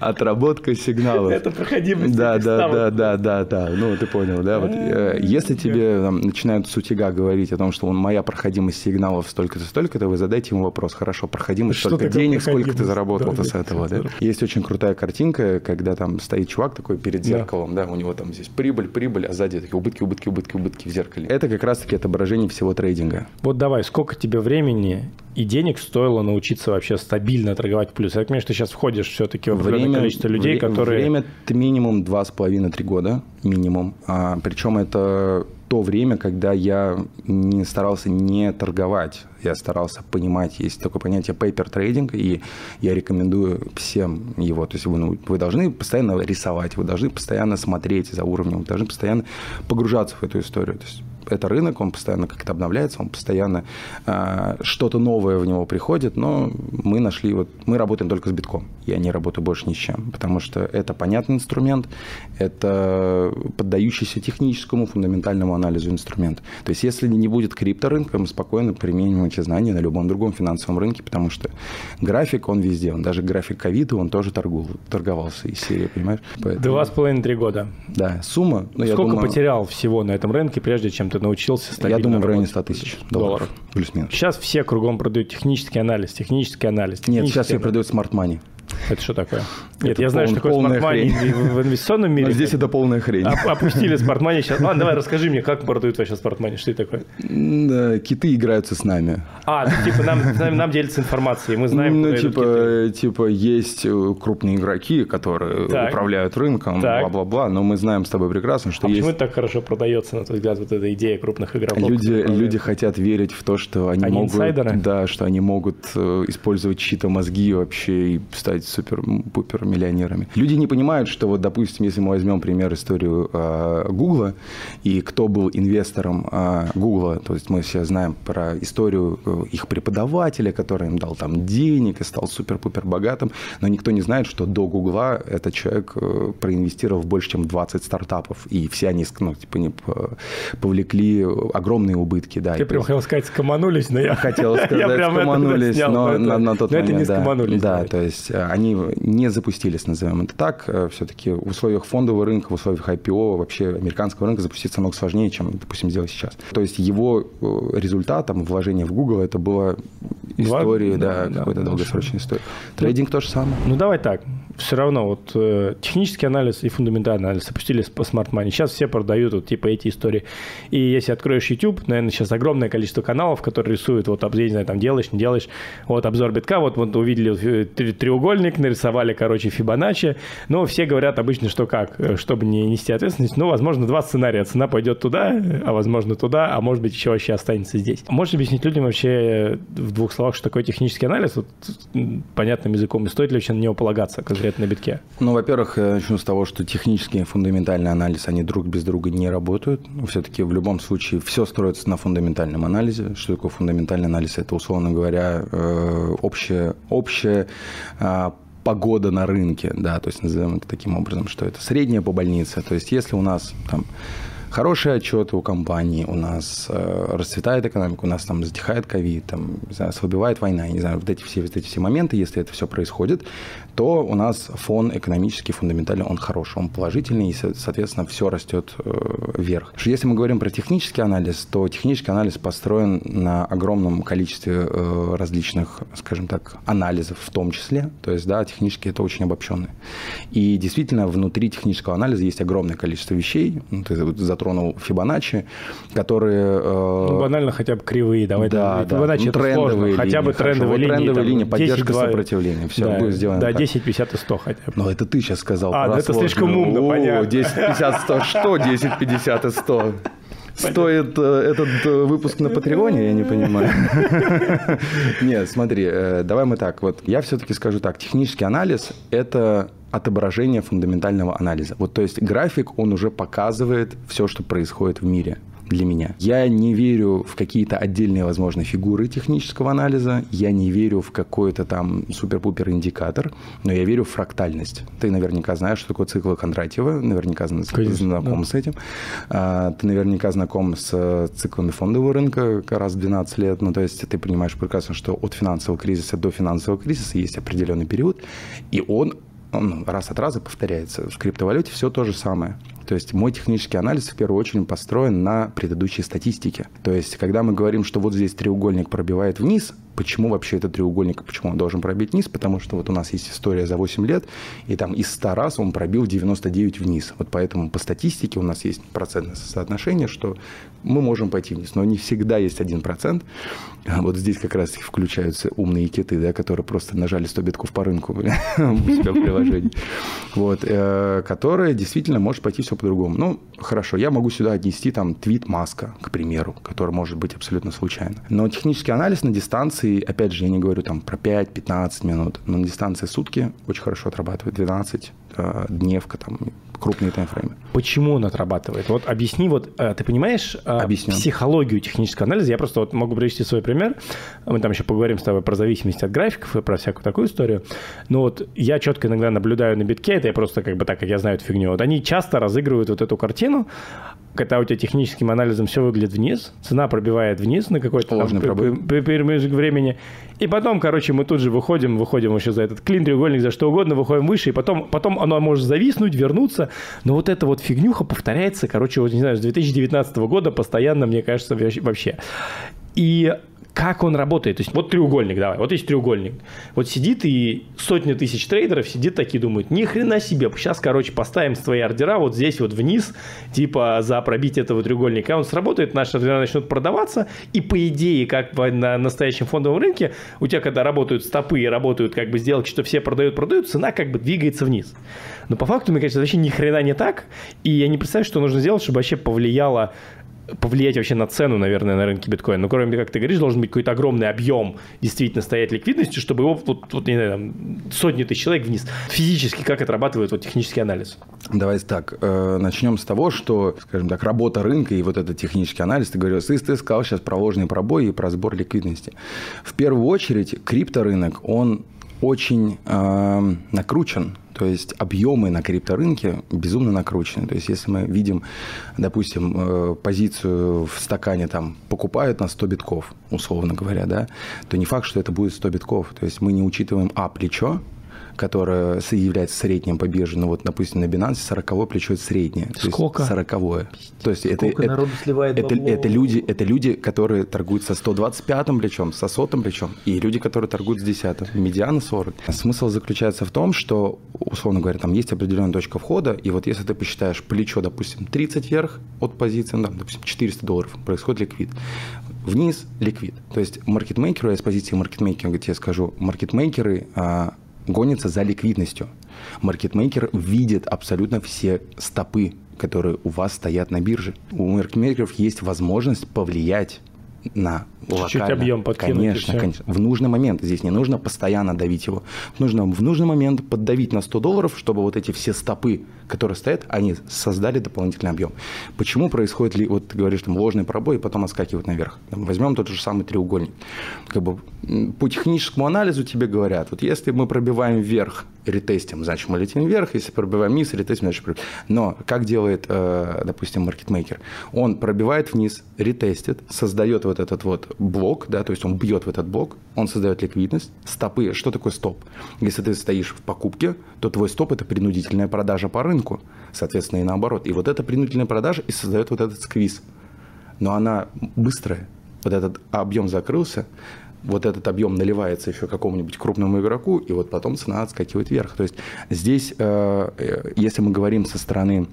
Отработка сигналов. Это проходимость Да, да, да, да, да, да. Ну, ты понял, да? Вот, э, если тебе там, начинают сутяга говорить о том, что он, моя проходимость сигналов столько-то, столько-то, вы задайте ему вопрос, хорошо, проходимость столько денег, сколько ты заработал-то с этого, да? Есть очень крутая картинка, когда там стоит чувак такой перед зеркалом, да, у него там здесь прибыль, прибыль, а сзади такие убытки, убытки, убытки, убытки в зеркале. Это как раз-таки отображение всего трейдинга. Вот давай, сколько тебе времени и денег стоило научиться вообще стабильно торговать плюс? Я понимаю, что ты сейчас входишь все-таки в время, количество людей, вре- которые... Время минимум два с половиной-три года, минимум. А, причем это то время, когда я не старался не торговать, я старался понимать, есть такое понятие paper trading, и я рекомендую всем его. То есть вы, ну, вы должны постоянно рисовать, вы должны постоянно смотреть за уровнем, вы должны постоянно погружаться в эту историю. То есть это рынок, он постоянно как-то обновляется, он постоянно э, что-то новое в него приходит, но мы нашли, вот мы работаем только с битком, я не работаю больше ни с чем, потому что это понятный инструмент, это поддающийся техническому фундаментальному анализу инструмент. То есть если не будет крипторынка, мы спокойно применим эти знания на любом другом финансовом рынке, потому что график, он везде, он даже график ковида, он тоже торгул, торговался из серии, понимаешь? Поэтому... Два с половиной, три года. Да, сумма. Ну, Сколько думаю, потерял всего на этом рынке, прежде чем ты научился стабильно Я думаю, в районе 100 тысяч долларов. долларов. Плюс-минус. Сейчас все кругом продают технический анализ, технический анализ. Технический Нет, сейчас все продают smart money. Это что такое? Нет, это я знаю, что такое smart money в инвестиционном мире. А здесь это полная хрень. Опустили smart money сейчас. Ладно, давай расскажи мне, как продают вообще smart money, что это такое? Да, киты играются с нами. А, ну, типа нам, нам, нам делятся информацией, мы знаем, Ну, типа, типа есть э, крупные игроки, которые так. управляют рынком, бла-бла-бла, но мы знаем с тобой прекрасно, что а есть... почему это так хорошо продается, на твой взгляд, вот эта идея крупных игроков? Люди, люди хотят верить в то, что они, они могут... Инсайдеры? Да, что они могут э, использовать чьи-то мозги вообще и стать супер-пупер миллионерами. Люди не понимают, что вот, допустим, если мы возьмем пример историю Гугла, э, и кто был инвестором Гугла, то есть мы все знаем про историю э, их преподавателя, который им дал там денег и стал супер-пупер богатым, но никто не знает, что до Гугла этот человек э, проинвестировал в больше, чем 20 стартапов, и все они ну, типа, не повлекли огромные убытки. Да, Ты прям хотел сказать, скоманулись, но я... Хотел сказать, скоманулись, но на тот момент... это не скоманулись. Да, то есть они не запустились, назовем это так. Э, Все-таки в условиях фондового рынка, в условиях IPO, вообще американского рынка запуститься намного сложнее, чем, допустим, сделать сейчас. То есть его э, результатом вложения в Google это была история, да, да, какой-то да, долгосрочной истории. Трейдинг то же самое. Ну, давай так все равно вот э, технический анализ и фундаментальный анализ опустились по Smart Money. Сейчас все продают вот типа эти истории. И если откроешь YouTube, наверное, сейчас огромное количество каналов, которые рисуют вот обзор, не знаю, там делаешь, не делаешь, вот обзор битка, вот, вот увидели треугольник, нарисовали, короче, Фибоначчи, но все говорят обычно, что как, э, чтобы не нести ответственность, ну, возможно, два сценария. Цена пойдет туда, а возможно туда, а может быть еще вообще останется здесь. Можешь объяснить людям вообще в двух словах, что такое технический анализ, вот, понятным языком, и стоит ли вообще на него полагаться конкретно? Конкретно на битке? Ну, во-первых, начну с того, что технический и фундаментальный анализ, они друг без друга не работают. Все-таки в любом случае все строится на фундаментальном анализе. Что такое фундаментальный анализ? Это, условно говоря, э, общее, общее а, погода на рынке, да, то есть назовем это таким образом, что это средняя по больнице. То есть если у нас там хорошие отчеты у компании, у нас э, расцветает экономика, у нас там затихает ковид, там, не знаю, ослабевает война, я не знаю, вот эти все, вот эти все моменты, если это все происходит, то у нас фон экономический, фундаментальный, он хороший, он положительный, и, соответственно, все растет э, вверх. Если мы говорим про технический анализ, то технический анализ построен на огромном количестве э, различных, скажем так, анализов в том числе, то есть, да, технически это очень обобщенно. И действительно, внутри технического анализа есть огромное количество вещей, ну, ты затронул Фибоначчи, которые... Э... Ну, банально хотя бы кривые, давай. Да, да. Фибоначчи ну, трендовые сложно. хотя бы трендовые линии. Трендовые линии, поддержка 10, сопротивления, все да, будет сделано Да, 10, 50 и 100 хотя бы. Но это ты сейчас сказал. А, ну это слишком умно, понятно. 10, 50, 100, что 10, 50 и 100? Стоит э, этот э, выпуск на Патреоне, я не понимаю. Нет, смотри, давай мы так. Вот я все-таки скажу так. Технический анализ – это отображение фундаментального анализа. Вот, то есть график, он уже показывает все, что происходит в мире для меня. Я не верю в какие-то отдельные, возможно, фигуры технического анализа, я не верю в какой-то там супер-пупер индикатор, но я верю в фрактальность. Ты наверняка знаешь, что такое цикл Кондратьева, наверняка Конечно, знаком да. с этим. А, ты наверняка знаком с циклами фондового рынка раз в 12 лет, ну то есть ты понимаешь прекрасно, что от финансового кризиса до финансового кризиса есть определенный период, и он он раз от раза повторяется. В криптовалюте все то же самое. То есть мой технический анализ в первую очередь построен на предыдущей статистике. То есть когда мы говорим, что вот здесь треугольник пробивает вниз, Почему вообще этот треугольник, почему он должен пробить вниз? Потому что вот у нас есть история за 8 лет, и там из 100 раз он пробил 99 вниз. Вот поэтому по статистике у нас есть процентное соотношение, что мы можем пойти вниз, но не всегда есть 1%. А вот здесь как раз включаются умные киты, да, которые просто нажали 100 битков по рынку у себя в приложении. Вот, э, которая действительно может пойти все по-другому. Ну, хорошо, я могу сюда отнести там твит Маска, к примеру, который может быть абсолютно случайно. Но технический анализ на дистанции, опять же, я не говорю там про 5-15 минут, но на дистанции сутки очень хорошо отрабатывает 12 э, дневка, там, крупные таймфреймы. Почему он отрабатывает? Вот объясни, вот э, ты понимаешь э, Объясню. психологию технического анализа? Я просто вот могу привести свой пример. Мы там еще поговорим с тобой про зависимость от графиков и про всякую такую историю. Но вот я четко иногда наблюдаю на битке, это я просто как бы так, как я знаю эту фигню. Вот они часто разыгрывают вот эту картину, когда у тебя техническим анализом все выглядит вниз, цена пробивает вниз на какой-то промежуток времени, и потом, короче, мы тут же выходим, выходим еще за этот клин, треугольник, за что угодно, выходим выше, и потом, потом оно может зависнуть, вернуться, но вот эта вот фигнюха повторяется, короче, вот, не знаю, с 2019 года постоянно, мне кажется, вообще. И как он работает. То есть вот треугольник, давай, вот есть треугольник. Вот сидит и сотни тысяч трейдеров сидит такие, думают, ни хрена себе, сейчас, короче, поставим свои ордера вот здесь вот вниз, типа за пробитие этого треугольника. Он сработает, наши ордера начнут продаваться, и по идее, как на настоящем фондовом рынке, у тебя, когда работают стопы и работают как бы сделки, что все продают, продают, цена как бы двигается вниз. Но по факту, мне кажется, вообще ни хрена не так, и я не представляю, что нужно сделать, чтобы вообще повлияло повлиять вообще на цену, наверное, на рынке биткоина. Но кроме, как ты говоришь, должен быть какой-то огромный объем действительно стоять ликвидности, чтобы его вот, вот не знаю, там, сотни тысяч человек вниз. Физически как отрабатывает вот технический анализ? Давайте так, э, начнем с того, что, скажем так, работа рынка и вот этот технический анализ, ты говорил, ты, ты сказал сейчас про ложные пробои и про сбор ликвидности. В первую очередь, крипторынок, он очень э, накручен то есть объемы на крипторынке безумно накручены. То есть если мы видим, допустим, э, позицию в стакане там покупают на 100 битков, условно говоря, да, то не факт, что это будет 100 битков. То есть мы не учитываем А плечо, которое является средним по бирже, ну вот, допустим, на Binance 40 плечо это среднее. Сколько? 40 То есть это, это, народу сливает это, это, люди, это люди, которые торгуют со 125 плечом, со сотым плечом, и люди, которые торгуют с 10 медиана 40. Смысл заключается в том, что, условно говоря, там есть определенная точка входа, и вот если ты посчитаешь плечо, допустим, 30 вверх от позиции, ну, допустим, 400 долларов, происходит ликвид. Вниз ликвид. То есть маркетмейкеру, я с позиции маркетмейкера тебе скажу, маркетмейкеры а, гонится за ликвидностью. Маркетмейкер видит абсолютно все стопы, которые у вас стоят на бирже. У маркетмейкеров есть возможность повлиять на Чуть-чуть объем подкинуть. Конечно, конечно. В нужный момент. Здесь не нужно постоянно давить его. Нужно в нужный момент поддавить на 100 долларов, чтобы вот эти все стопы, которые стоят, они создали дополнительный объем. Почему происходит ли, вот ты говоришь, там ложный пробой и потом отскакивают наверх. Возьмем тот же самый треугольник. Как бы по техническому анализу тебе говорят, вот если мы пробиваем вверх, ретестим, значит мы летим вверх, если пробиваем вниз, ретестим, значит пробиваем. Но как делает, э, допустим, маркетмейкер? Он пробивает вниз, ретестит, создает вот этот вот блок, да, то есть он бьет в этот блок, он создает ликвидность, стопы. Что такое стоп? Если ты стоишь в покупке, то твой стоп – это принудительная продажа по рынку, соответственно, и наоборот. И вот эта принудительная продажа и создает вот этот сквиз. Но она быстрая. Вот этот объем закрылся, вот этот объем наливается еще какому-нибудь крупному игроку, и вот потом цена отскакивает вверх. То есть здесь, э, э, если мы говорим со стороны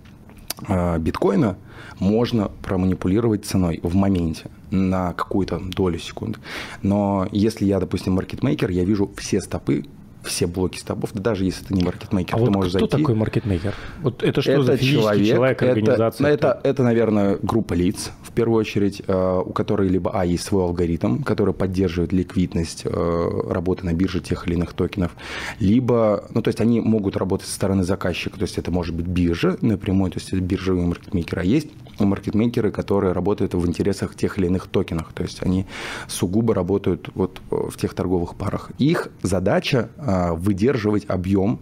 э, биткоина, можно проманипулировать ценой в моменте на какую-то долю секунды. Но если я, допустим, маркетмейкер, я вижу все стопы, все блоки стопов, да даже если ты не маркетмейкер, а ты вот можешь кто зайти. Кто такой маркетмейкер? Вот это что это за человек, человек организация? Это, это, это, наверное, группа лиц, в первую очередь, э, у которой либо, а, есть свой алгоритм, который поддерживает ликвидность э, работы на бирже тех или иных токенов, либо, ну, то есть они могут работать со стороны заказчика, то есть это может быть биржа напрямую, то есть это биржевые маркетмейкеры, а есть маркетмейкеры, которые работают в интересах тех или иных токенов, то есть они сугубо работают вот в тех торговых парах. Их задача э, выдерживать объем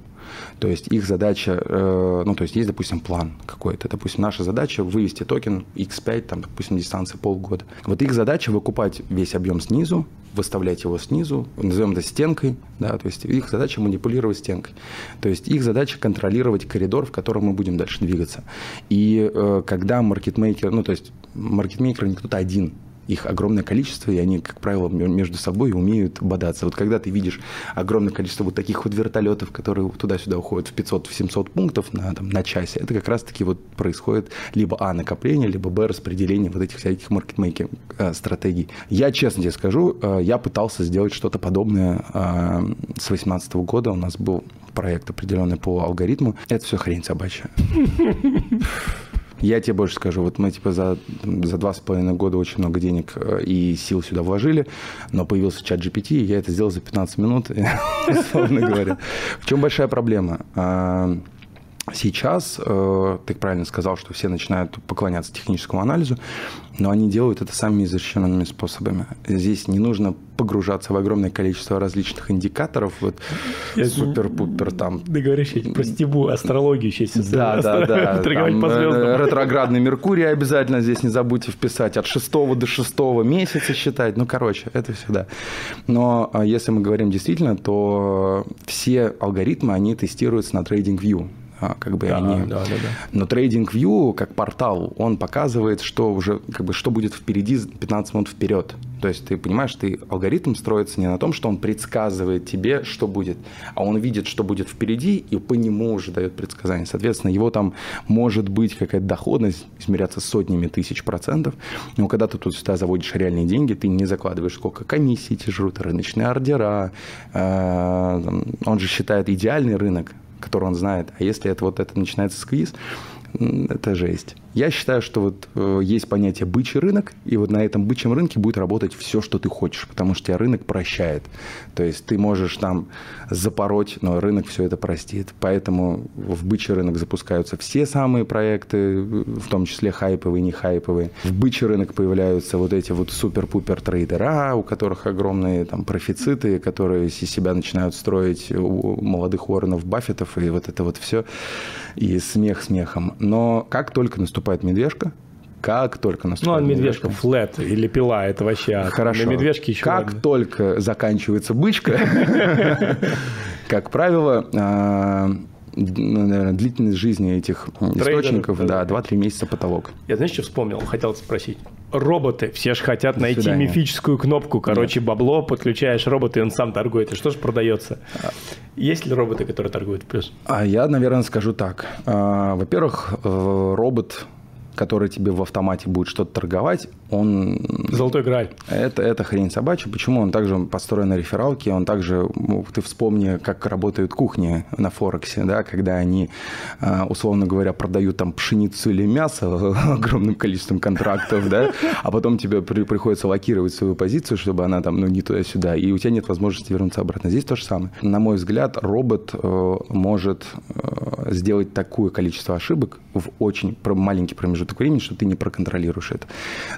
то есть их задача, э, ну, то есть есть, допустим, план какой-то. Допустим, наша задача вывести токен X5, там, допустим, дистанция полгода. Вот их задача выкупать весь объем снизу, выставлять его снизу, назовем это стенкой, да, то есть их задача манипулировать стенкой. То есть их задача контролировать коридор, в котором мы будем дальше двигаться. И э, когда маркетмейкер, ну, то есть маркетмейкер не кто-то один, Их огромное количество, и они, как правило, между собой умеют бодаться. Вот когда ты видишь огромное количество вот таких вот вертолетов, которые туда-сюда уходят в 500-700 пунктов на, там, на часе, это как раз-таки вот происходит либо А, накопление, либо Б, распределение вот этих всяких маркетмейкинг э, стратегий. Я честно тебе скажу, э, я пытался сделать что-то подобное э, с 2018 года. У нас был проект определенный по алгоритму. Это все хрень собачья. Я тебе больше скажу, вот мы типа за, за два с половиной года очень много денег э, и сил сюда вложили, но появился чат GPT, и я это сделал за 15 минут, условно говоря. В чем большая проблема? Сейчас, э, ты правильно сказал, что все начинают поклоняться техническому анализу, но они делают это самыми изощренными способами. Здесь не нужно погружаться в огромное количество различных индикаторов, вот супер-пупер там. Ты говоришь про стебу, астрологию сейчас. Да, да, да. Торговать по звездам. Ретроградный Меркурий обязательно здесь не забудьте вписать, от 6 до 6 месяца считать, ну, короче, это все, да. Но а, если мы говорим действительно, то все алгоритмы, они тестируются на TradingView. А, как бы да, они... Да, да, да. Но TradingView, как портал, он показывает, что уже, как бы, что будет впереди 15 минут вперед. То есть ты понимаешь, ты алгоритм строится не на том, что он предсказывает тебе, что будет, а он видит, что будет впереди, и по нему уже дает предсказание. Соответственно, его там может быть какая-то доходность, измеряться сотнями тысяч процентов, но когда ты тут сюда заводишь реальные деньги, ты не закладываешь, сколько комиссий те жрут, рыночные ордера, э, он же считает идеальный рынок, который он знает. А если это вот это начинается сквиз, это жесть. Я считаю, что вот э, есть понятие бычий рынок, и вот на этом бычьем рынке будет работать все, что ты хочешь, потому что тебя рынок прощает. То есть ты можешь там запороть, но рынок все это простит. Поэтому в бычий рынок запускаются все самые проекты, в том числе хайповые, не хайповые. В бычий рынок появляются вот эти вот супер-пупер трейдера, у которых огромные там профициты, которые из себя начинают строить у молодых Уорренов Баффетов, и вот это вот все, и смех смехом. Но как только наступает медвежка, как только наступает Ну, а медвежка, флет или пила, это вообще... Хорошо. На медвежке еще Как ладно. только заканчивается бычка, как правило, а, ну, наверное, длительность жизни этих источников, да, 2-3 месяца потолок. Я, знаешь, что вспомнил? Хотел спросить. Роботы. Все же хотят найти мифическую кнопку. Короче, Нет. бабло, подключаешь робота, и он сам торгует. И что же продается? Есть ли роботы, которые торгуют в плюс? А я, наверное, скажу так. А, во-первых, э, робот который тебе в автомате будет что-то торговать, он... Золотой граль. Это, это хрень собачья. Почему? Он также построен на рефералке, он также... Ну, ты вспомни, как работают кухни на Форексе, да, когда они, а, условно говоря, продают там пшеницу или мясо огромным количеством контрактов, да, а потом тебе при, приходится локировать свою позицию, чтобы она там, ну, не туда-сюда, и у тебя нет возможности вернуться обратно. Здесь то же самое. На мой взгляд, робот э, может э, сделать такое количество ошибок в очень маленький промежуток времени, что ты не проконтролируешь это.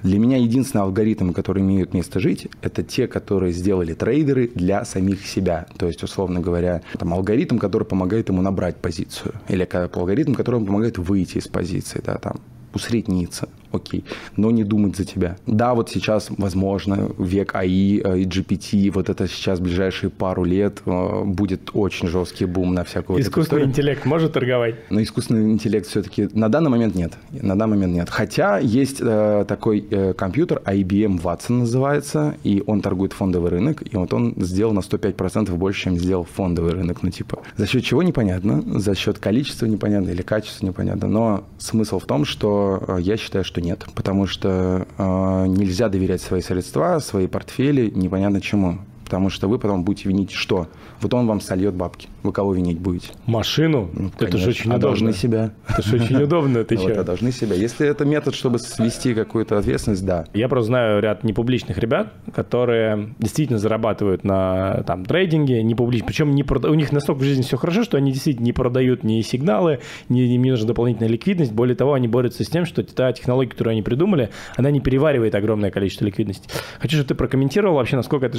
Для меня единственный алгоритм, который имеют место жить, это те, которые сделали трейдеры для самих себя. То есть, условно говоря, там алгоритм, который помогает ему набрать позицию, или алгоритм, который помогает выйти из позиции, да, там усредниться, окей, но не думать за тебя. Да, вот сейчас, возможно, век АИ э, и GPT, вот это сейчас, ближайшие пару лет, э, будет очень жесткий бум на всякую Искусственный вот интеллект может торговать? Но искусственный интеллект все-таки на данный момент нет. На данный момент нет. Хотя есть э, такой э, компьютер, IBM Watson называется, и он торгует фондовый рынок, и вот он сделал на 105% больше, чем сделал фондовый рынок. Ну, типа, за счет чего непонятно, за счет количества непонятно или качества непонятно, но смысл в том, что э, я считаю, что что нет, потому что э, нельзя доверять свои средства, свои портфели непонятно чему. Потому что вы потом будете винить что? Вот он вам сольет бабки. Вы кого винить будете? Машину? Ну, это же очень а удобно. должны себя. Это же очень удобно, ты? Вот, а должны себя. Если это метод, чтобы свести какую-то ответственность, да. Я просто знаю ряд непубличных ребят, которые действительно зарабатывают на там, трейдинге, не публично. Причем не прода... у них настолько в жизни все хорошо, что они действительно не продают ни сигналы, ни им не нужна дополнительная ликвидность. Более того, они борются с тем, что та технология, которую они придумали, она не переваривает огромное количество ликвидности. Хочу, чтобы ты прокомментировал вообще, насколько это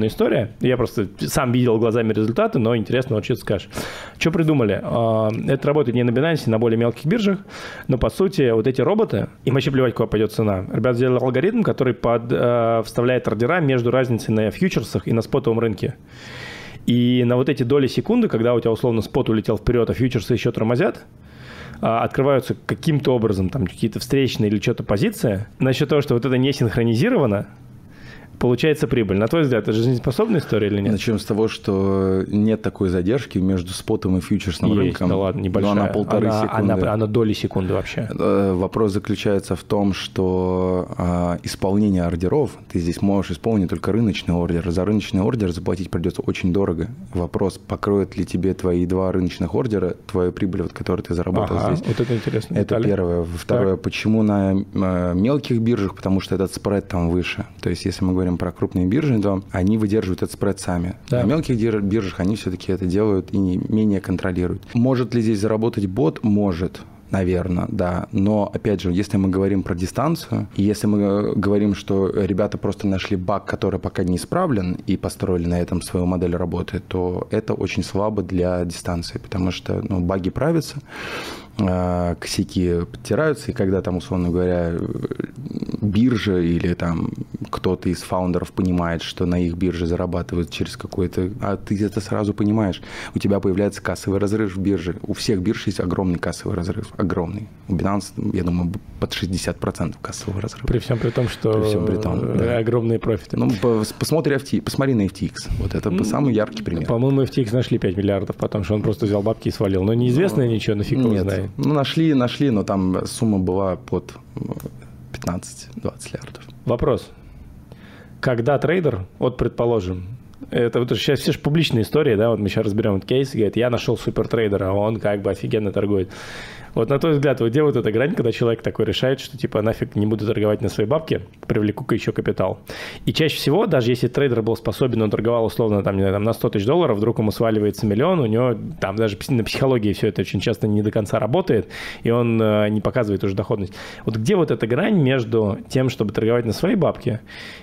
жизнеспособная история. Я просто сам видел глазами результаты, но интересно, вот что ты скажешь. Что придумали? А, это работает не на Binance, на более мелких биржах, но по сути вот эти роботы, им вообще плевать, куда пойдет цена. Ребята сделали алгоритм, который под, э, вставляет ордера между разницей на фьючерсах и на спотовом рынке. И на вот эти доли секунды, когда у тебя условно спот улетел вперед, а фьючерсы еще тормозят, а, открываются каким-то образом, там какие-то встречные или что-то позиции, насчет того, что вот это не синхронизировано, получается прибыль. На твой взгляд, это жизнеспособная история или нет? Начнем с того, что нет такой задержки между спотом и фьючерсным Есть, рынком. да ладно, небольшая. Но она полторы она, секунды. Она, она доли секунды вообще. Э, Вопрос заключается в том, что а, исполнение ордеров, ты здесь можешь исполнить только рыночный ордер. За рыночный ордер заплатить придется очень дорого. Вопрос, покроет ли тебе твои два рыночных ордера твою прибыль, вот, которую ты заработал Ага, здесь. вот это интересно. Это детали. первое. Второе, почему на э, мелких биржах? Потому что этот спред там выше. То есть, если мы говорим про крупные биржи, то они выдерживают этот спред сами. Да. На мелких биржах они все-таки это делают и не менее контролируют. Может ли здесь заработать бот? Может. Наверное, да. Но, опять же, если мы говорим про дистанцию, и если мы э, говорим, что ребята просто нашли баг, который пока не исправлен, и построили на этом свою модель работы, то это очень слабо для дистанции, потому что ну, баги правятся, косяки подтираются, и когда там, условно говоря, э, биржа или там кто-то из фаундеров понимает, что на их бирже зарабатывают через какой-то... А ты это сразу понимаешь. У тебя появляется кассовый разрыв в бирже. У всех бирж есть огромный кассовый разрыв. Огромный. У Binance, я думаю, под 60% кассового разрыва. При всем при том, что При всем при том, э, да. огромные профиты. Ну, по- посмотри FT, посмотри на FTX. Вот это самый яркий пример. По-моему, FTX нашли 5 миллиардов, потому что он просто взял бабки и свалил. Но неизвестно ничего, но фиг его Нет. Ну, нашли, нашли, но там сумма была под э, 15-20 миллиардов. Вопрос. Когда трейдер, вот предположим, это вот сейчас все же публичные истории, да, вот мы сейчас разберем этот кейс, говорит, я нашел супертрейдера, он как бы офигенно торгует. Вот на твой взгляд, вот где вот эта грань, когда человек такой решает, что типа нафиг не буду торговать на свои бабки, привлеку-ка еще капитал. И чаще всего, даже если трейдер был способен, он торговал условно там, не знаю, там, на 100 тысяч долларов, вдруг ему сваливается миллион, у него там даже на психологии все это очень часто не до конца работает, и он э, не показывает уже доходность. Вот где вот эта грань между тем, чтобы торговать на свои бабки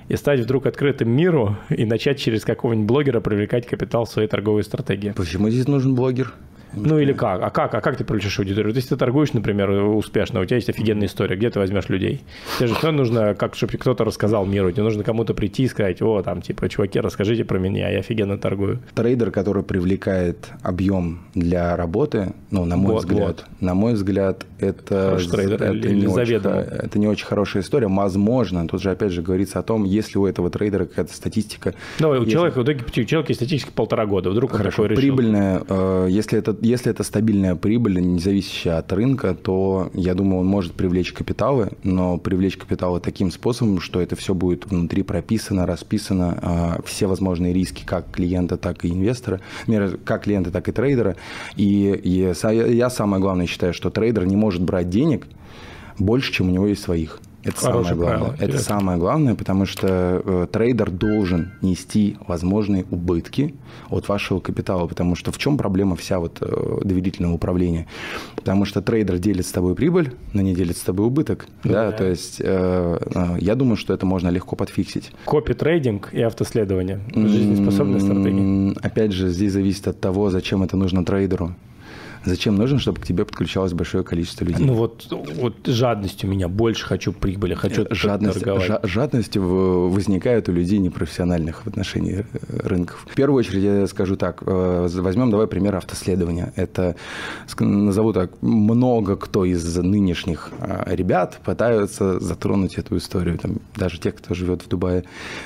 и стать вдруг открытым миру и начать через какого-нибудь блогера привлекать капитал в своей торговой стратегии? Почему здесь нужен блогер? Ну или как? А как? А как ты привлечешь аудиторию? Вот если ты торгуешь, например, успешно, у тебя есть офигенная история, где ты возьмешь людей? Тебе же все нужно, как чтобы кто-то рассказал миру, тебе нужно кому-то прийти и сказать, о, там, типа, чуваки, расскажите про меня, я офигенно торгую. Трейдер, который привлекает объем для работы, ну, на мой Вот, взгляд, на мой взгляд, это, трейдер это, или- не очень, заведомо? х- это не очень хорошая история. Возможно, тут же опять же говорится о том, есть ли у этого трейдера какая-то статистика. Ну, у Если- человека, у человека есть статистика полтора года, вдруг он Хорошо, такой решил. прибыльная, э, если это, если это стабильная прибыль, не зависящая от рынка, то, я думаю, он может привлечь капиталы, но привлечь капиталы таким способом, что это все будет внутри прописано, расписано, э, все возможные риски как клиента, так и инвестора, как клиента, так и трейдера. И, и я самое главное считаю, что трейдер не может брать денег больше, чем у него есть своих. Это Хорошее самое главное. правило, Это интересно. самое главное, потому что э, трейдер должен нести возможные убытки от вашего капитала, потому что в чем проблема вся вот э, доверительного управления? Потому что трейдер делит с тобой прибыль, но не делит с тобой убыток, да, то есть э, э, я думаю, что это можно легко подфиксить. Копи-трейдинг и автоследование. Жизнеспособная стратегия. М, Опять же, здесь зависит от того, зачем это нужно трейдеру. Зачем нужно, чтобы к тебе подключалось большое количество людей? Ну вот, вот жадность у меня, больше хочу прибыли, хочу жадность, торговать. жа- жадность возникает у людей непрофессиональных в отношении э, рынков. В первую очередь я скажу так, э, возьмем давай пример автоследования. Это, назову так, много кто из нынешних э, ребят пытаются затронуть эту историю, там, даже те, кто живет в Дубае.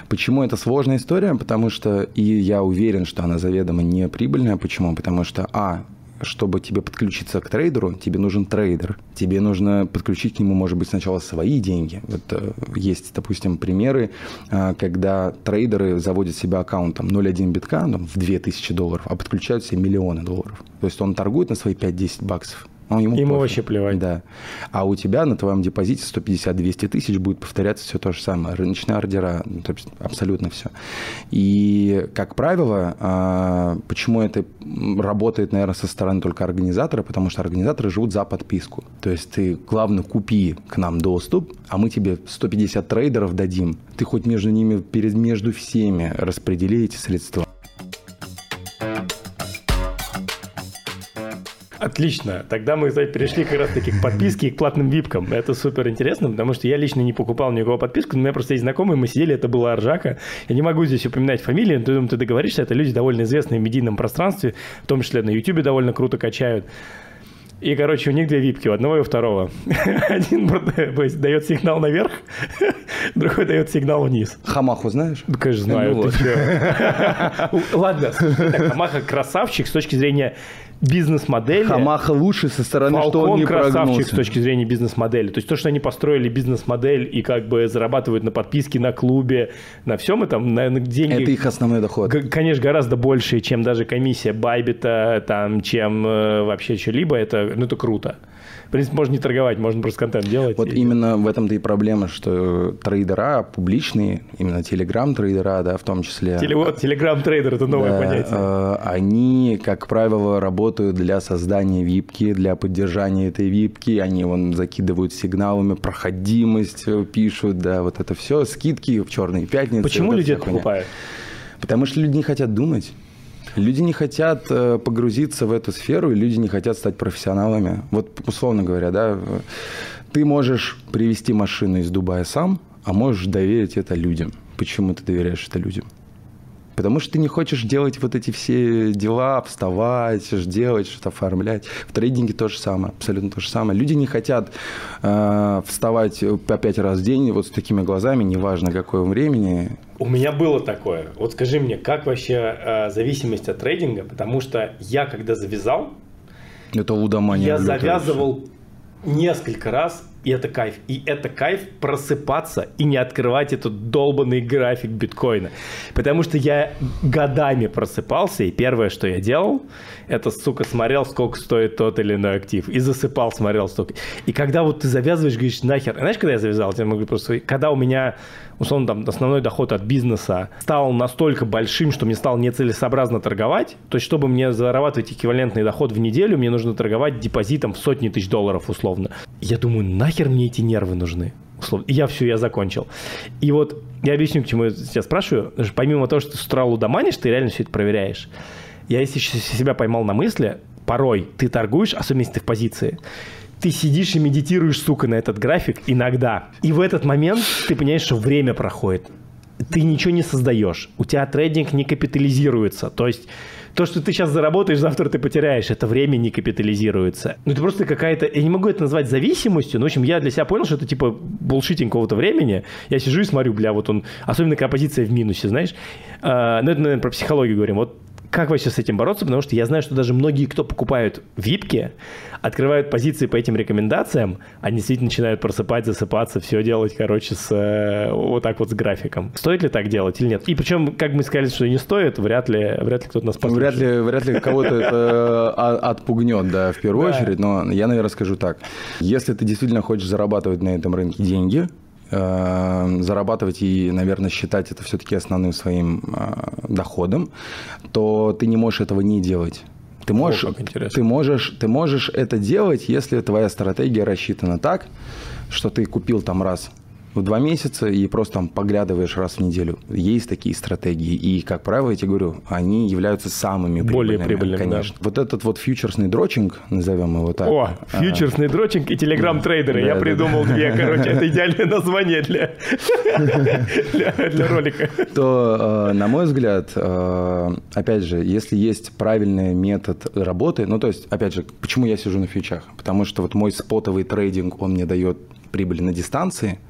Почему это сложная история? Потому что, и я уверен, что она заведомо не прибыльная. Почему? Потому что, а, чтобы тебе подключиться к трейдеру, тебе нужен трейдер. Тебе нужно подключить к нему, может быть, сначала свои деньги. Вот э, есть, допустим, примеры, э, когда трейдеры заводят себе аккаунт там 0,1 битка ну, в 2000 долларов, а подключают себе миллионы долларов. То есть он торгует на свои 5-10 баксов. А ему Ему пофиг. вообще плевать. Да. А у тебя на твоем депозите 150-200 тысяч будет повторяться все то же самое. Рыночные ордера, ну, то есть абсолютно все. И, как правило, а, почему это работает, наверное, со стороны только организатора, потому что организаторы живут за подписку. То есть ты, главное, купи к нам доступ, а мы тебе 150 трейдеров дадим. Ты хоть между ними, перед, между всеми распредели эти средства. Отлично. Тогда мы, кстати, перешли как раз-таки к подписке и к платным випкам. Это супер интересно, потому что я лично не покупал никакого подписку, но у меня просто есть знакомые, мы сидели, это была Аржака. Я не могу здесь упоминать фамилии, но ты, думаю, ты договоришься, это люди довольно известные в медийном пространстве, в том числе на YouTube довольно круто качают. И, короче, у них две випки, у одного и у второго. Один дает сигнал наверх, другой дает сигнал вниз. Хамаху знаешь? Да, конечно, знаю. Ну, вот. Ладно, Хамаха красавчик с точки зрения бизнес-модели. Хамаха лучше со стороны, Falcon что он не красавчик прогнулся. с точки зрения бизнес-модели. То есть то, что они построили бизнес-модель и как бы зарабатывают на подписке, на клубе, на всем этом, на, на деньги. Это их основной доход. Конечно, гораздо больше, чем даже комиссия Байбита, там, чем э, вообще что-либо. Это, ну, это круто. В принципе, можно не торговать, можно просто контент делать. Вот и... именно в этом-то и проблема, что трейдера публичные, именно телеграм-трейдера, да, в том числе. Теле, вот, телеграм-трейдер – это новое да, понятие. Э, они, как правило, работают для создания випки, для поддержания этой випки. Они вон закидывают сигналами, проходимость пишут, да, вот это все, скидки в черные пятницы. Почему вот люди это покупают? Потому что люди не хотят думать. Люди не хотят э, погрузиться в эту сферу, и люди не хотят стать профессионалами. Вот условно говоря, да, ты можешь привести машину из Дубая сам, а можешь доверить это людям. Почему ты доверяешь это людям? Потому что ты не хочешь делать вот эти все дела, вставать, делать, что-то оформлять. В трейдинге то же самое, абсолютно то же самое. Люди не хотят э, вставать по пять раз в день вот с такими глазами, неважно какое времени. У меня было такое. Вот скажи мне, как вообще э, зависимость от трейдинга? Потому что я, когда завязал, это. Я завязывал несколько раз и это кайф. И это кайф просыпаться и не открывать этот долбанный график биткоина. Потому что я годами просыпался, и первое, что я делал, это, сука, смотрел, сколько стоит тот или иной актив. И засыпал, смотрел столько. И когда вот ты завязываешь, говоришь, нахер. Знаешь, когда я завязал? Я могу просто... Когда у меня, условно, там, основной доход от бизнеса стал настолько большим, что мне стало нецелесообразно торговать, то есть, чтобы мне зарабатывать эквивалентный доход в неделю, мне нужно торговать депозитом в сотни тысяч долларов, условно. Я думаю, нахер мне эти нервы нужны? Условно. И я все, я закончил. И вот я объясню, к чему я тебя спрашиваю. Помимо того, что ты с утра лудоманишь, ты реально все это проверяешь. Я если себя поймал на мысли, порой ты торгуешь, особенно если ты в позиции, ты сидишь и медитируешь, сука, на этот график иногда. И в этот момент ты понимаешь, что время проходит. Ты ничего не создаешь. У тебя трейдинг не капитализируется. То есть то, что ты сейчас заработаешь, завтра ты потеряешь. Это время не капитализируется. Ну, это просто какая-то... Я не могу это назвать зависимостью, но, в общем, я для себя понял, что это типа булшитинг какого-то времени. Я сижу и смотрю, бля, вот он... Особенно, когда позиция в минусе, знаешь. А, ну, это, наверное, про психологию говорим. Вот как вообще с этим бороться? Потому что я знаю, что даже многие, кто покупают випки, открывают позиции по этим рекомендациям, они действительно начинают просыпать, засыпаться, все делать, короче, с, э, вот так вот с графиком. Стоит ли так делать или нет? И причем, как мы сказали, что не стоит, вряд ли, вряд ли кто-то нас послушает. Вряд ли, вряд ли кого-то это э, отпугнет, да, в первую очередь. Но я, наверное, скажу так. Если ты действительно хочешь зарабатывать на этом рынке деньги, зарабатывать и, наверное, считать это все-таки основным своим э, доходом, то ты не можешь этого не делать. Ты можешь, О, ты, можешь, ты можешь это делать, если твоя стратегия рассчитана так, что ты купил там раз в два месяца и просто там поглядываешь раз в неделю. Есть такие стратегии. И, как правило, я тебе говорю, они являются самыми Более прибыльными, конечно. Да. Вот этот вот фьючерсный дрочинг, назовем его так. О, а, фьючерсный а, дрочинг и телеграм-трейдеры. Да, я да, придумал да. две, короче, это идеальное название для, для, для ролика. То, э, на мой взгляд, э, опять же, если есть правильный метод работы, ну, то есть, опять же, почему я сижу на фьючах? Потому что вот мой спотовый трейдинг, он мне дает прибыль на дистанции –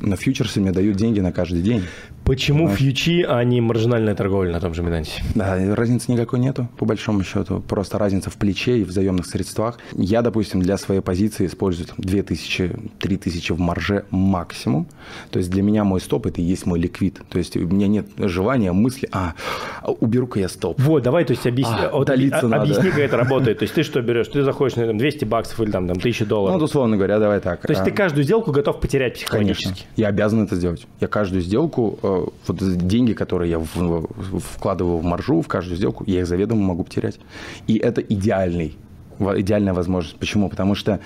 на фьючерсы мне дают деньги на каждый день. Почему Понимаешь? фьючи, а не маржинальная торговля на том же Минансе? Да, разницы никакой нету, по большому счету. Просто разница в плече и в заемных средствах. Я, допустим, для своей позиции использую 2000-3000 в марже максимум. То есть для меня мой стоп – это и есть мой ликвид. То есть у меня нет желания, мысли, а, уберу-ка я стоп. Вот, давай, то есть объясни, а, вот, объясни, как это работает. То есть ты что берешь? Ты заходишь на там, 200 баксов или там, там 1000 долларов. Ну, условно говоря, давай так. То есть ты а. каждую сделку готов потерять психологически? Я обязан это сделать. Я каждую сделку э, вот деньги, которые я вкладываю в маржу, в каждую сделку, я их заведомо могу потерять. И это идеальный, идеальная возможность. Почему? Потому что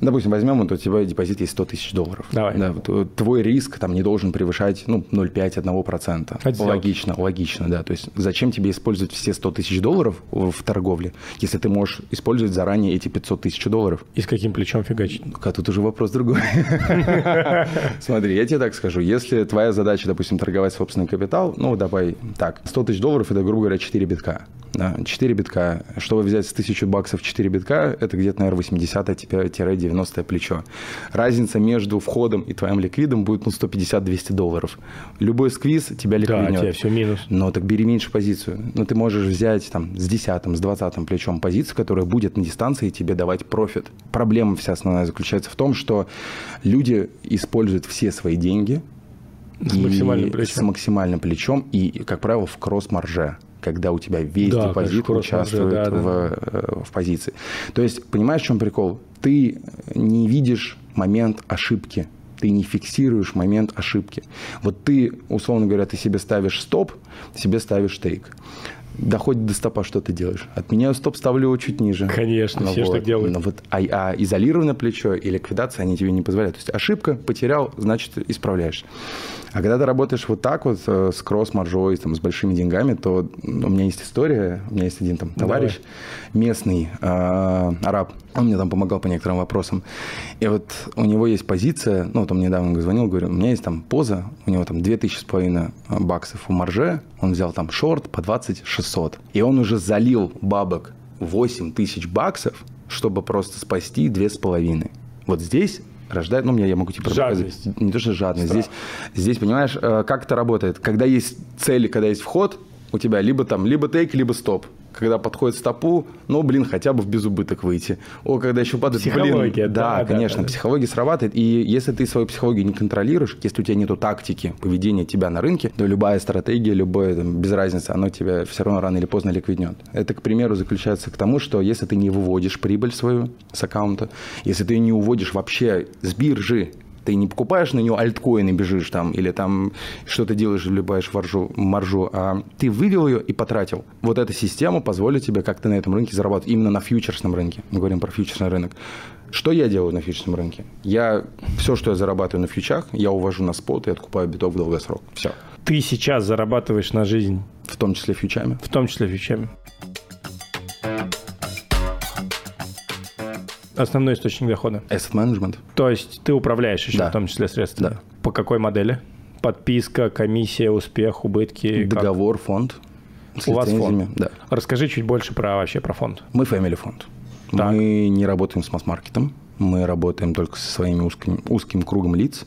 Допустим, возьмем, вот у тебя депозит есть 100 тысяч долларов. Давай. Да, вот, э, твой риск там не должен превышать ну, 0,5-1%. От сделки. Логично, логично, да. То есть зачем тебе использовать все 100 тысяч долларов в в торговле, если ты можешь использовать заранее эти 500 тысяч долларов? И с каким плечом фигачить? А тут уже вопрос другой. Смотри, я тебе так скажу. Если твоя задача, допустим, торговать собственный капитал, ну, давай так, 100 тысяч долларов – это, грубо говоря, 4 битка. Да, 4 битка. Чтобы взять с 1000 баксов 4 битка, это где-то, наверное, 80-90 плечо. Разница между входом и твоим ликвидом будет, ну, 150-200 долларов. Любой сквиз тебя Да, ликвиднет. тебе все минус. Но так бери меньше позицию. Но ты можешь взять там с 10 с 20 плечом позицию, которая будет на дистанции тебе давать профит. Проблема вся основная заключается в том, что люди используют все свои деньги С максимальным плечом. с максимальным плечом и, как правило, в кросс-марже когда у тебя весь Да, депозит конечно, участвует да, да. в, э, в позиции. То есть, понимаешь, в чем прикол? Ты не видишь момент ошибки, ты не фиксируешь момент ошибки. Вот ты, условно говоря, ты себе ставишь стоп, себе ставишь тейк. Доходит до стопа, что ты делаешь? Отменяю стоп, ставлю его чуть ниже. Конечно, все ж вот. так делают. Ну вот, а, а изолированное плечо и ликвидация, они тебе не позволяют. То есть ошибка, потерял, значит, исправляешь. А когда ты работаешь вот так вот, э, с кросс-маржой, там, с большими деньгами, то у меня есть история, у меня есть один там товарищ местный, э, араб, он мне там помогал по некоторым вопросам. И вот у него есть позиция, ну, вот он мне недавно звонил, говорю, у меня есть там поза, у него там 2000 с половиной баксов у марже, он взял там шорт по 20 600. И он уже залил бабок 8 тысяч баксов, чтобы просто спасти две с половиной. Вот здесь рождает, ну, мне я могу тебе Жадность. показать. Не то, что жадность. Здесь, здесь, понимаешь, э, как это работает? Когда есть цель, когда есть вход, у тебя либо там, либо тейк, либо стоп. Когда подходит стопу, ну, блин, хотя бы в безубыток выйти. О, когда еще падает, Психология, блин, да, да, да, конечно, да. психология срабатывает. И если ты свою психологию не контролируешь, если у тебя нету тактики поведения тебя на рынке, то любая стратегия, любое, там, без разницы, оно тебя все равно рано или поздно ликвиднет. Это, к примеру, заключается к тому, что если ты не выводишь прибыль свою с аккаунта, если ты не уводишь вообще с биржи, ты не покупаешь на нее альткоины, бежишь там, или там что-то делаешь, вливаешь маржу, маржу, а ты вывел ее и потратил. Вот эта система позволит тебе как-то на этом рынке зарабатывать, именно на фьючерсном рынке. Мы говорим про фьючерсный рынок. Что я делаю на фьючерсном рынке? Я все, что я зарабатываю на фьючах, я увожу на спот и откупаю биток в долгосрок. Все. Ты сейчас зарабатываешь на жизнь, В том числе фьючами. в том числе фичами. Основной источник дохода. Asset management. То есть ты управляешь еще Да. в том числе средствами. Да. По какой модели? Подписка, комиссия, успех, убытки. как? Договор, фонд. С У вас фонд. Да. Расскажи чуть больше про вообще про фонд. Мы family фонд. Так. Мы не работаем с масс-маркетом. Мы работаем только со своими узким, узким кругом лиц.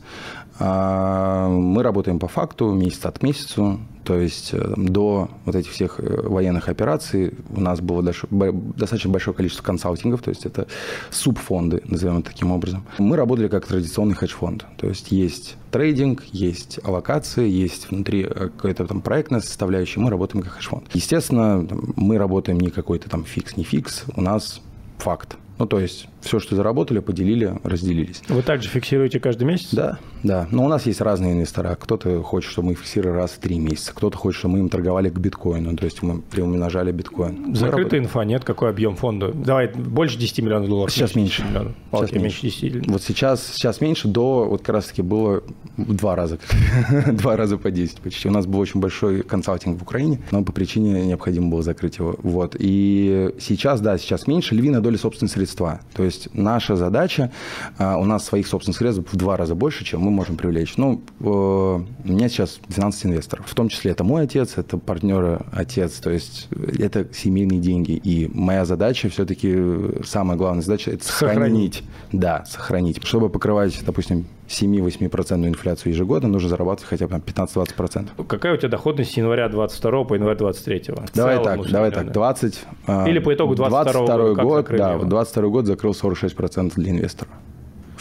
А, Мы работаем по факту, месяц от месяцу. То есть э, до вот этих всех э, военных операций у нас было достаточно большое количество консалтингов, то есть это субфонды, назовем это таким образом. Мы работали как традиционный хедж-фонд. То есть есть трейдинг, есть аллокации, есть внутри э, какая-то там проектная составляющая, мы работаем как хедж-фонд. Естественно, мы работаем не какой-то там фикс, не фикс, у нас факт. Ну, то есть все, что заработали, поделили, разделились. Вы также фиксируете каждый месяц? Да, да. Но у нас есть разные инвестора. Кто-то хочет, чтобы мы их фиксировали раз в три месяца. Кто-то хочет, чтобы мы им торговали к биткоину. То есть мы приумножали биткоин. Закрытая инфа, нет? Какой объем фонда? Давай, больше 10 миллионов долларов. Сейчас меньше. 10 миллионов. Сейчас Окей, меньше 10. Вот сейчас, сейчас меньше, до вот как раз-таки было в два раза. два раза по 10 почти. У нас был очень большой консалтинг в Украине, но по причине необходимо было закрыть его. Вот. И сейчас, да, сейчас меньше. Львиная доля собственных средства. То есть наша задача, а, у нас своих собственных средств в два раза больше, чем мы можем привлечь. Ну, э, у меня сейчас 12 инвесторов. В том числе это мой отец, это партнеры отец. То есть это семейные деньги. И моя задача все-таки, самая главная задача, это Сохранить. сохранить. Да, сохранить. Чтобы покрывать, допустим, 7-8% инфляцию ежегодно, нужно зарабатывать хотя бы там 15-20%. Какая у тебя доходность с января 22 по январь 23? В Давай целом, так, давай да. так, 20... а, Или по итогу 22 года, как год, закрыли да, его? 22 год закрыл 46% для инвестора.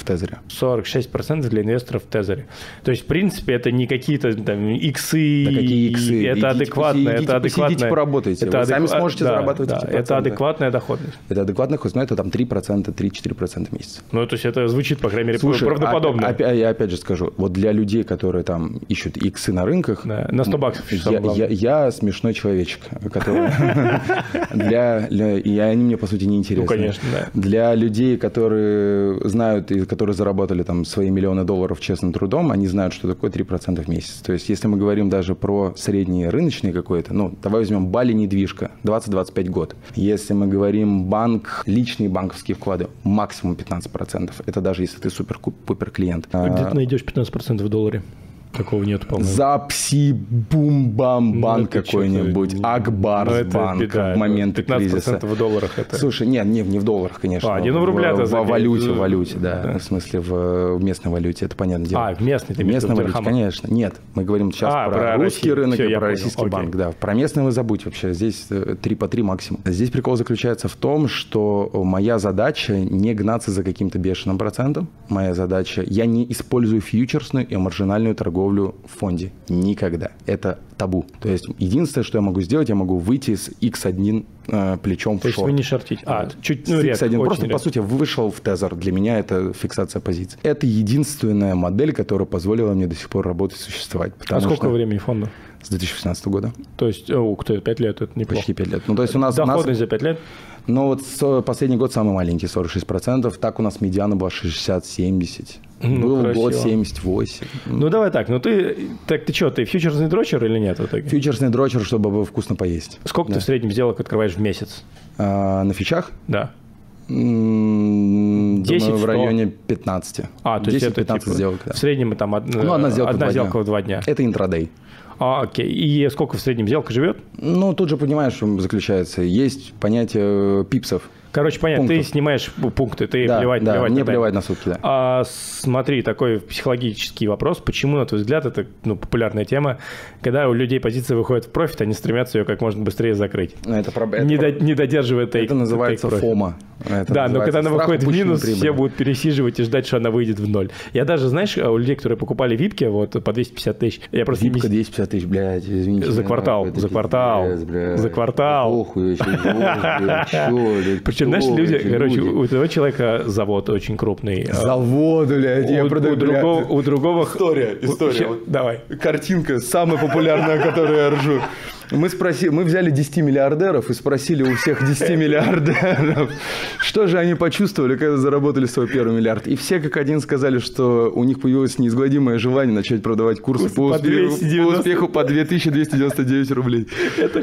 В Тезере. 46% для инвесторов в Тезере. То есть, в принципе, это не какие-то там иксы. Да какие иксы? Это Идите адекватно. поси- это адекватно. посидите, поработайте. Вы сами сможете зарабатывать да, эти Это адекватная доходность. Это адекватный хост, но это там 3%, 3-4% в месяц. Ну, то есть это звучит, по крайней мере, Слушай, правдоподобно. опя- опя- я опять же скажу, вот для людей, которые там ищут иксы на рынках, Да, на 100 баксов я, я- я смешной человечек, который для, для- и они мне по сути не интересны. Ну, конечно, да. Для людей, которые знают и которые заработали там свои миллионы долларов честным трудом, они знают, что такое 3% в месяц. То есть, если мы говорим даже про средний рыночный какой-то, ну, давай возьмем Бали недвижка, 20-25 год. Если мы говорим банк, личные банковские вклады, максимум 15%. Это даже если ты супер-пупер клиент. Где ты найдешь 15% в долларе? Такого нет, по-моему. Запси бум бам банк Ну, какой-нибудь, Акбарс Ну, банк беда. в моменты 15% кризиса. в долларах это... Слушай, нет, не, не в долларах, конечно. А, не, ну, в рублях в, в, валюте, в валюте, да, да. В смысле, в, в местной валюте, это понятное дело. А, в местной, ты местной валюте, дирхамах? конечно. Нет, мы говорим сейчас А, про, про русский Россию. рынок Всё, и про понял, российский окей. банк. Да, про местный вы забудь вообще. Здесь э, 3 по 3 максимум. Здесь прикол заключается в том, что моя задача не гнаться за каким-то бешеным процентом. Моя задача, я не использую фьючерсную и маржинальную торговлю в фонде. Никогда. Это табу. То есть единственное, что я могу сделать, я могу выйти с X1 э, плечом То в есть шорт. вы не шортите? А, чуть, ну, С редко, X1 очень просто, редко. по сути, вышел в тезер. Для меня это фиксация позиций. Это единственная модель, которая позволила мне до сих пор работать, существовать. А сколько что времени фонду? С 2016 года. То есть, э, ух ты, 5 лет, это неплохо. Почти 5 лет. Ну, то есть у нас... у нас- Доходность за 5 лет? ну, вот последний год самый маленький, 46%. Так у нас медиана была 60-70. Ну, Был красиво. год 78. Ну, давай так, ну ты, так ты что, ты фьючерсный дрочер или нет в итоге? Фьючерсный дрочер, чтобы было вкусно поесть. Сколько ты в среднем сделок открываешь в месяц? А, на фичах? Да. М, 10, думаю, в 100. районе 15. А, то есть это 10-15 типа, сделок, да. в среднем там од- Ну, одна сделка, в, два сделка дня. в два дня. Это интрадей. А, окей. И сколько в среднем сделка живет? Ну, тут же понимаешь, заключается. Есть понятие пипсов. Короче, понятно, ты Пунктов. снимаешь пу- пункты, ты Да, плевать, да, плевать мне плевать на сутки, да. А, смотри, такой психологический вопрос. Почему, на твой взгляд, это ну, популярная тема, когда у людей позиция выходит в профит, они стремятся ее как можно быстрее закрыть, Ну, Это, это не, про- до- не додерживая take- это называется profit. фома. Это да, но когда она выходит в минус, прибыли. все будут пересиживать и ждать, что она выйдет в ноль. Я даже, знаешь, у людей, которые покупали випки вот по 250 тысяч, я просто Випка не- 250 тысяч, блядь, извините. За квартал, за это квартал, за квартал. Похуй, вообще, блядь, Причем, знаешь, люди, эти короче, люди? у этого человека завод очень крупный. а, Завод, блядь, я у, продаю, у другого, у другого... История, история. Давай. Картинка самая популярная, о которой я ржу. Мы, спросили, мы взяли 10 миллиардеров и спросили у всех 10 миллиардеров, что же они почувствовали, когда заработали свой первый миллиард. И все как один сказали, что у них появилось неизгладимое желание начать продавать курсы Курсы по, по успеху, 290. по успеху по 2299 рублей.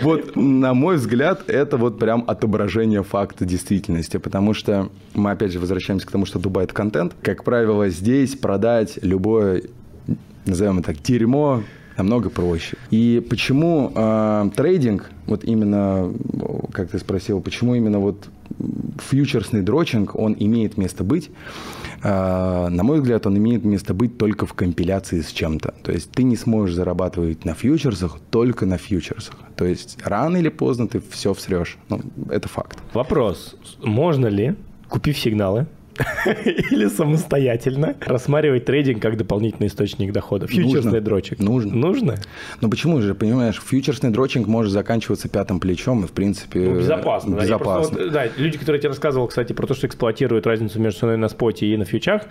Вот, на мой взгляд, это вот прям отображение факта действительности, потому что мы опять же возвращаемся к тому, что Дубай – это контент. Как правило, здесь продать любое назовем это так, дерьмо намного проще. И почему э, трейдинг, вот именно, как ты спросил, почему именно вот фьючерсный дрочинг, он имеет место быть, э, на мой взгляд, он имеет место быть только в компиляции с чем-то. То есть ты не сможешь зарабатывать на фьючерсах только на фьючерсах. То есть рано или поздно ты все всрешь. Ну, это факт. Вопрос. Можно ли, купив сигналы, или самостоятельно рассматривать трейдинг как дополнительный источник дохода? Фьючерсный Нужно. дрочек. Нужно. Нужно? Ну почему же, понимаешь, фьючерсный дрочинг может заканчиваться пятым плечом и, в принципе, Ну, безопасно. да. Я просто безопасно. вот, да, люди, которые я тебе рассказывал, кстати, про то, что эксплуатируют разницу между ценой на споте и на фьючах,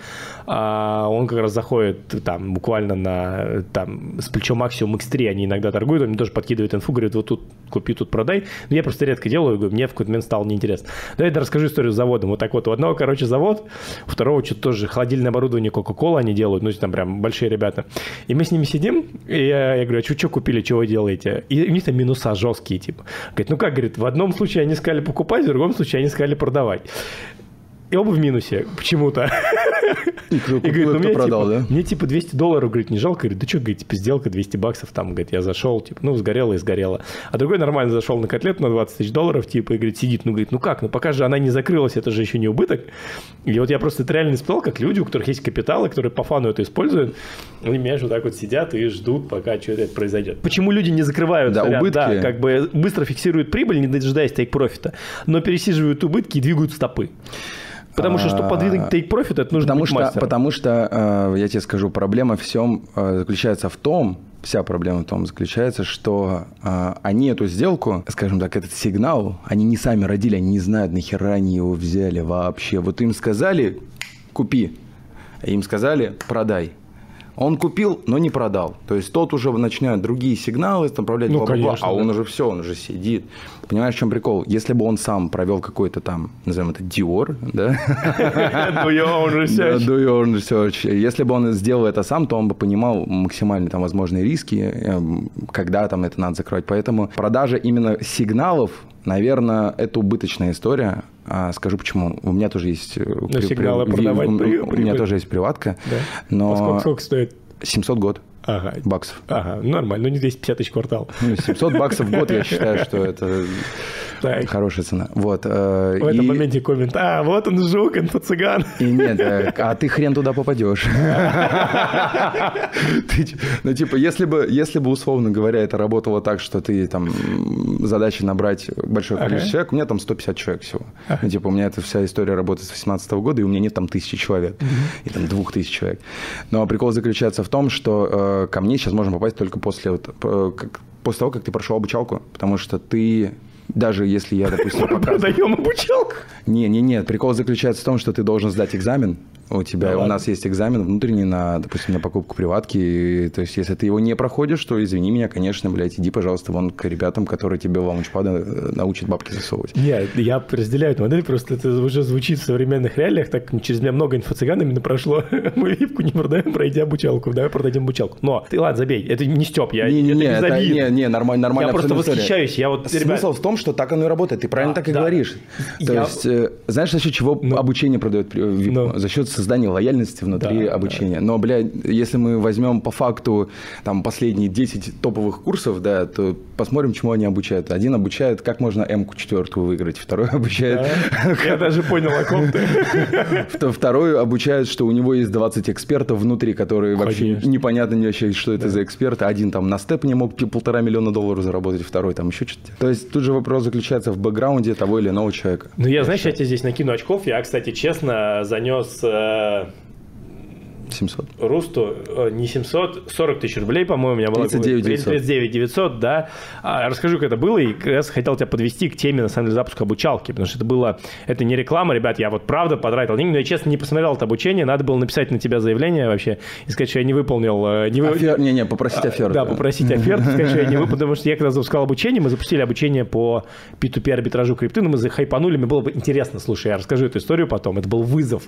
а, он как раз заходит там буквально на там, с плечом максимум X3 они иногда торгуют, он мне тоже подкидывает инфу, говорит, вот тут купи, тут продай. Но я просто редко делаю, говорю, мне в какой-то момент стало неинтересно. Давай я расскажу историю с заводом. Вот так вот, у одного, короче, завод, у второго что-то тоже холодильное оборудование Coca-Cola они делают, ну, там прям большие ребята. И мы с ними сидим, и я, я говорю, а что, купили, что вы делаете? И у них там минуса жесткие, типа. Говорит, ну как, говорит, в одном случае они сказали покупать, в другом случае они сказали продавать. И оба в минусе почему-то. И кто И говорит, ну, мне, продал, типа, да? мне типа 200 долларов, говорит, не жалко. Говорит, да что, говорит, типа сделка 200 баксов, там, говорит, я зашел, типа, ну, сгорело и сгорело. А другой нормально зашел на котлету на 20 тысяч долларов, типа, и говорит, сидит, ну, говорит, ну как, ну пока же она не закрылась, это же еще не убыток. И вот я просто это реально испытал, как люди, у которых есть капиталы, которые по фану это используют, они, понимаешь, вот так вот сидят и ждут, пока что-то это произойдет. Почему люди не закрывают Да, убытки. Да, как бы быстро фиксируют прибыль, не дожидаясь тейк-профита, но пересиживают убытки и двигают стопы. Потому что, чтобы подвинуть take profit, это нужно потому быть что, мастером. Потому что, э, я тебе скажу, проблема всем э, заключается в том, вся проблема в том заключается, что э, они эту сделку, скажем так, этот сигнал, они не сами родили, они не знают, нахера они его взяли вообще. Вот им сказали, купи, а им сказали, продай. Он купил, но не продал. То есть тот уже начинает другие сигналы направлять, Ну, бла-бла-бла, конечно, а он да. уже все, он уже сидит. Понимаешь, в чем прикол? Если бы он сам провел какой-то там, назовем это Dior, да? Do your own Да, research. do your own research. Если бы он сделал это сам, то он бы понимал максимально там возможные риски, эм, когда там это надо закрывать. Поэтому продажа именно сигналов, наверное, это убыточная история. А скажу почему. У меня тоже есть... э, при- сигналы при- продавать у- при- У меня тоже есть приватка. Да? Но А сколько, сколько стоит? 700 год Ага. баксов. Ага, нормально, ну не 250 тысяч квартал. Ну, 700 баксов в год, я считаю, что это Так. хорошая цена. Вот. э, В этом моменте коммент. А, вот он жук, инфо-цыган. И нет, э, а ты хрен туда попадешь. Ну, типа, если бы, если бы, условно говоря, это работало так, что ты там задача набрать большое количество человек, у меня там 150 человек всего. Ну, типа, у меня эта вся история работает с 18 года, и у меня нет там тысячи человек. И там двух тысяч человек. Но прикол заключается в том, что э, ко мне сейчас можно попасть только после, вот, после того, как ты прошел обучалку, потому что ты даже если я, допустим, показываю... Продаем обучалку. Не, не, нет. Прикол заключается в том, что ты должен сдать экзамен. У тебя, Да у ладно? нас есть экзамен внутренний на, допустим, на покупку приватки. И, то есть, если ты его не проходишь, то извини меня, конечно, блядь, иди, пожалуйста, вон к ребятам, которые тебе лаунчпады э, научат бабки засовывать. Нет, я разделяю эту модель, просто это уже звучит в современных реалиях, так через меня много инфо-цыган именно прошло. Мы випку не продаем, пройди обучалку, давай продадим обучалку. Но, ты ладно, забей, это не Степ, я Не, не, не, это это, не, не, нормально, нормально. Я просто восхищаюсь, я вот, ребят- Смысл в том, что так оно и работает. Ты правильно А, так и да. говоришь. То Я- есть, э, знаешь, за счет чего Ну. обучение продает при- VIP? Ну. За счет создания лояльности внутри Да, обучения. Но, блядь, если мы возьмем по факту там последние 10 топовых курсов, да, то посмотрим, чему они обучают. Один обучает, как можно М-ку четвертую выиграть. Второй обучает... Да? Я даже понял, о ком ты. Вто- Второй обучает, что у него есть 20 экспертов внутри, которые вообще непонятно не вообще, что это за эксперты. Один там на степ не мог полтора миллиона долларов заработать, второй там еще что-то. То есть тут же вопрос заключается в бэкграунде того или иного человека. Ну, я, знаешь, я тебе здесь накину очков. Я, кстати, честно занес э, 700. Русту э, не 700, 40 тысяч рублей, по-моему, у меня было. 39 900. 39 900, да. А, расскажу, как это было, и как раз хотел тебя подвести к теме, на самом деле, запуска обучалки, потому что это было, это не реклама, ребят, я вот правда потратил деньги, но я, честно, не посмотрел это обучение, надо было написать на тебя заявление вообще и сказать, что я не выполнил, э, не вы- Офер- Не-не, попросить оферту. да, попросить оферту, сказать, что я не выполнил, потому что я когда запускал обучение, мы запустили обучение по P2P арбитражу крипты, но мы захайпанули, мне было бы интересно, слушай, я расскажу эту историю потом, это был вызов.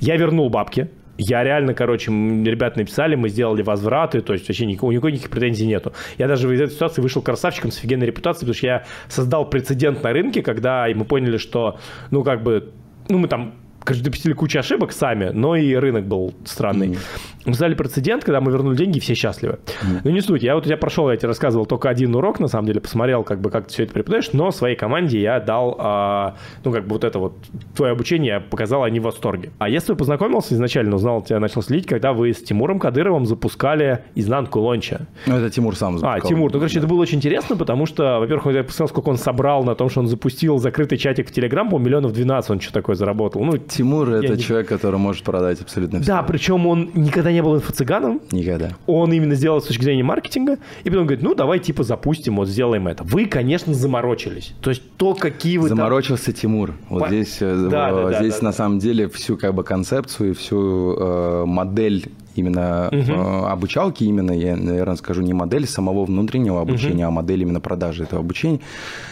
Я вернул бабки, я реально, короче, ребят написали, мы сделали возвраты, то есть вообще никакого, никакой никаких претензий нету. Я даже из этой ситуации вышел красавчиком с офигенной репутацией, потому что я создал прецедент на рынке, когда и мы поняли, что, ну, как бы, ну, мы там конечно, допустили кучу ошибок сами, но и рынок был странный. Мы создали прецедент, когда мы вернули деньги, и все счастливы. Ну, не суть. Я вот у тебя прошел, я тебе рассказывал только один урок, на самом деле, посмотрел, как бы, как ты все это преподаешь, но своей команде я дал, а, ну, как бы вот это вот, твое обучение я показал, они в восторге. А я с тобой познакомился изначально, узнал, тебя начал следить, когда вы с Тимуром Кадыровым запускали изнанку лонча. Ну, это Тимур сам А, запускал. Тимур, ну, короче, это было очень интересно, потому что, во-первых, я посмотрел, сколько он собрал на том, что он запустил закрытый чатик в Телеграм, по миллионов 12 он что такое заработал. Ну, Тимур это не- человек, который может продать абсолютно все. да, причем он никогда не был инфо-цыганом, Никогда. он именно сделал с точки зрения маркетинга, и потом говорит, ну, давай, типа, запустим, вот, сделаем это. Вы, конечно, заморочились. То есть то, какие вы там- Заморочился Тимур. Вот По- здесь, э, Да, да, да, здесь да, на да. самом деле всю как бы концепцию и всю э, модель именно э, обучалки, именно, я, наверное, скажу, не модель самого внутреннего обучения, а модель именно продажи этого обучения.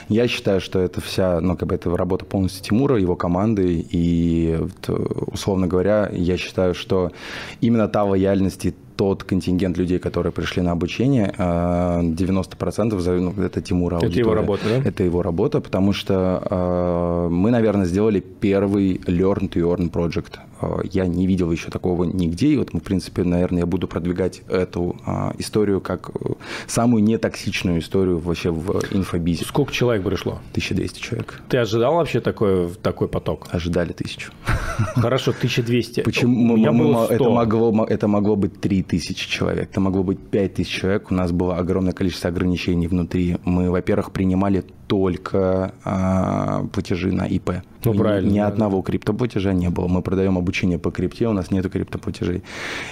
Я считаю, что это вся, ну, как бы это работа полностью Тимура, его команды, и, условно говоря, я считаю, что именно та лояльность и тот контингент людей, которые пришли на обучение, э, 90% за- ну, это Тимура Это его работа, да? Это его работа, потому что э, мы, наверное, сделали первый Learn to Earn project. Э, я не видел еще такого нигде, и вот, мы, в принципе, наверное, я буду продвигать эту э, историю как э, самую нетоксичную историю вообще в инфобизе. Сколько человек пришло? 1200 человек. Ты ожидал вообще такой, такой поток? Ожидали тысячу. Хорошо, 1200. Почему? У меня Мы- было мы- 100. это, могло, это могло быть 3000 человек, это могло быть 5000 человек. У нас было огромное количество ограничений внутри. Мы, во-первых, принимали только а, платежи на ИП. Ну, правильно. Ни да, одного криптоплатежа не было. Мы продаем обучение по крипте, у нас нету криптоплатежей.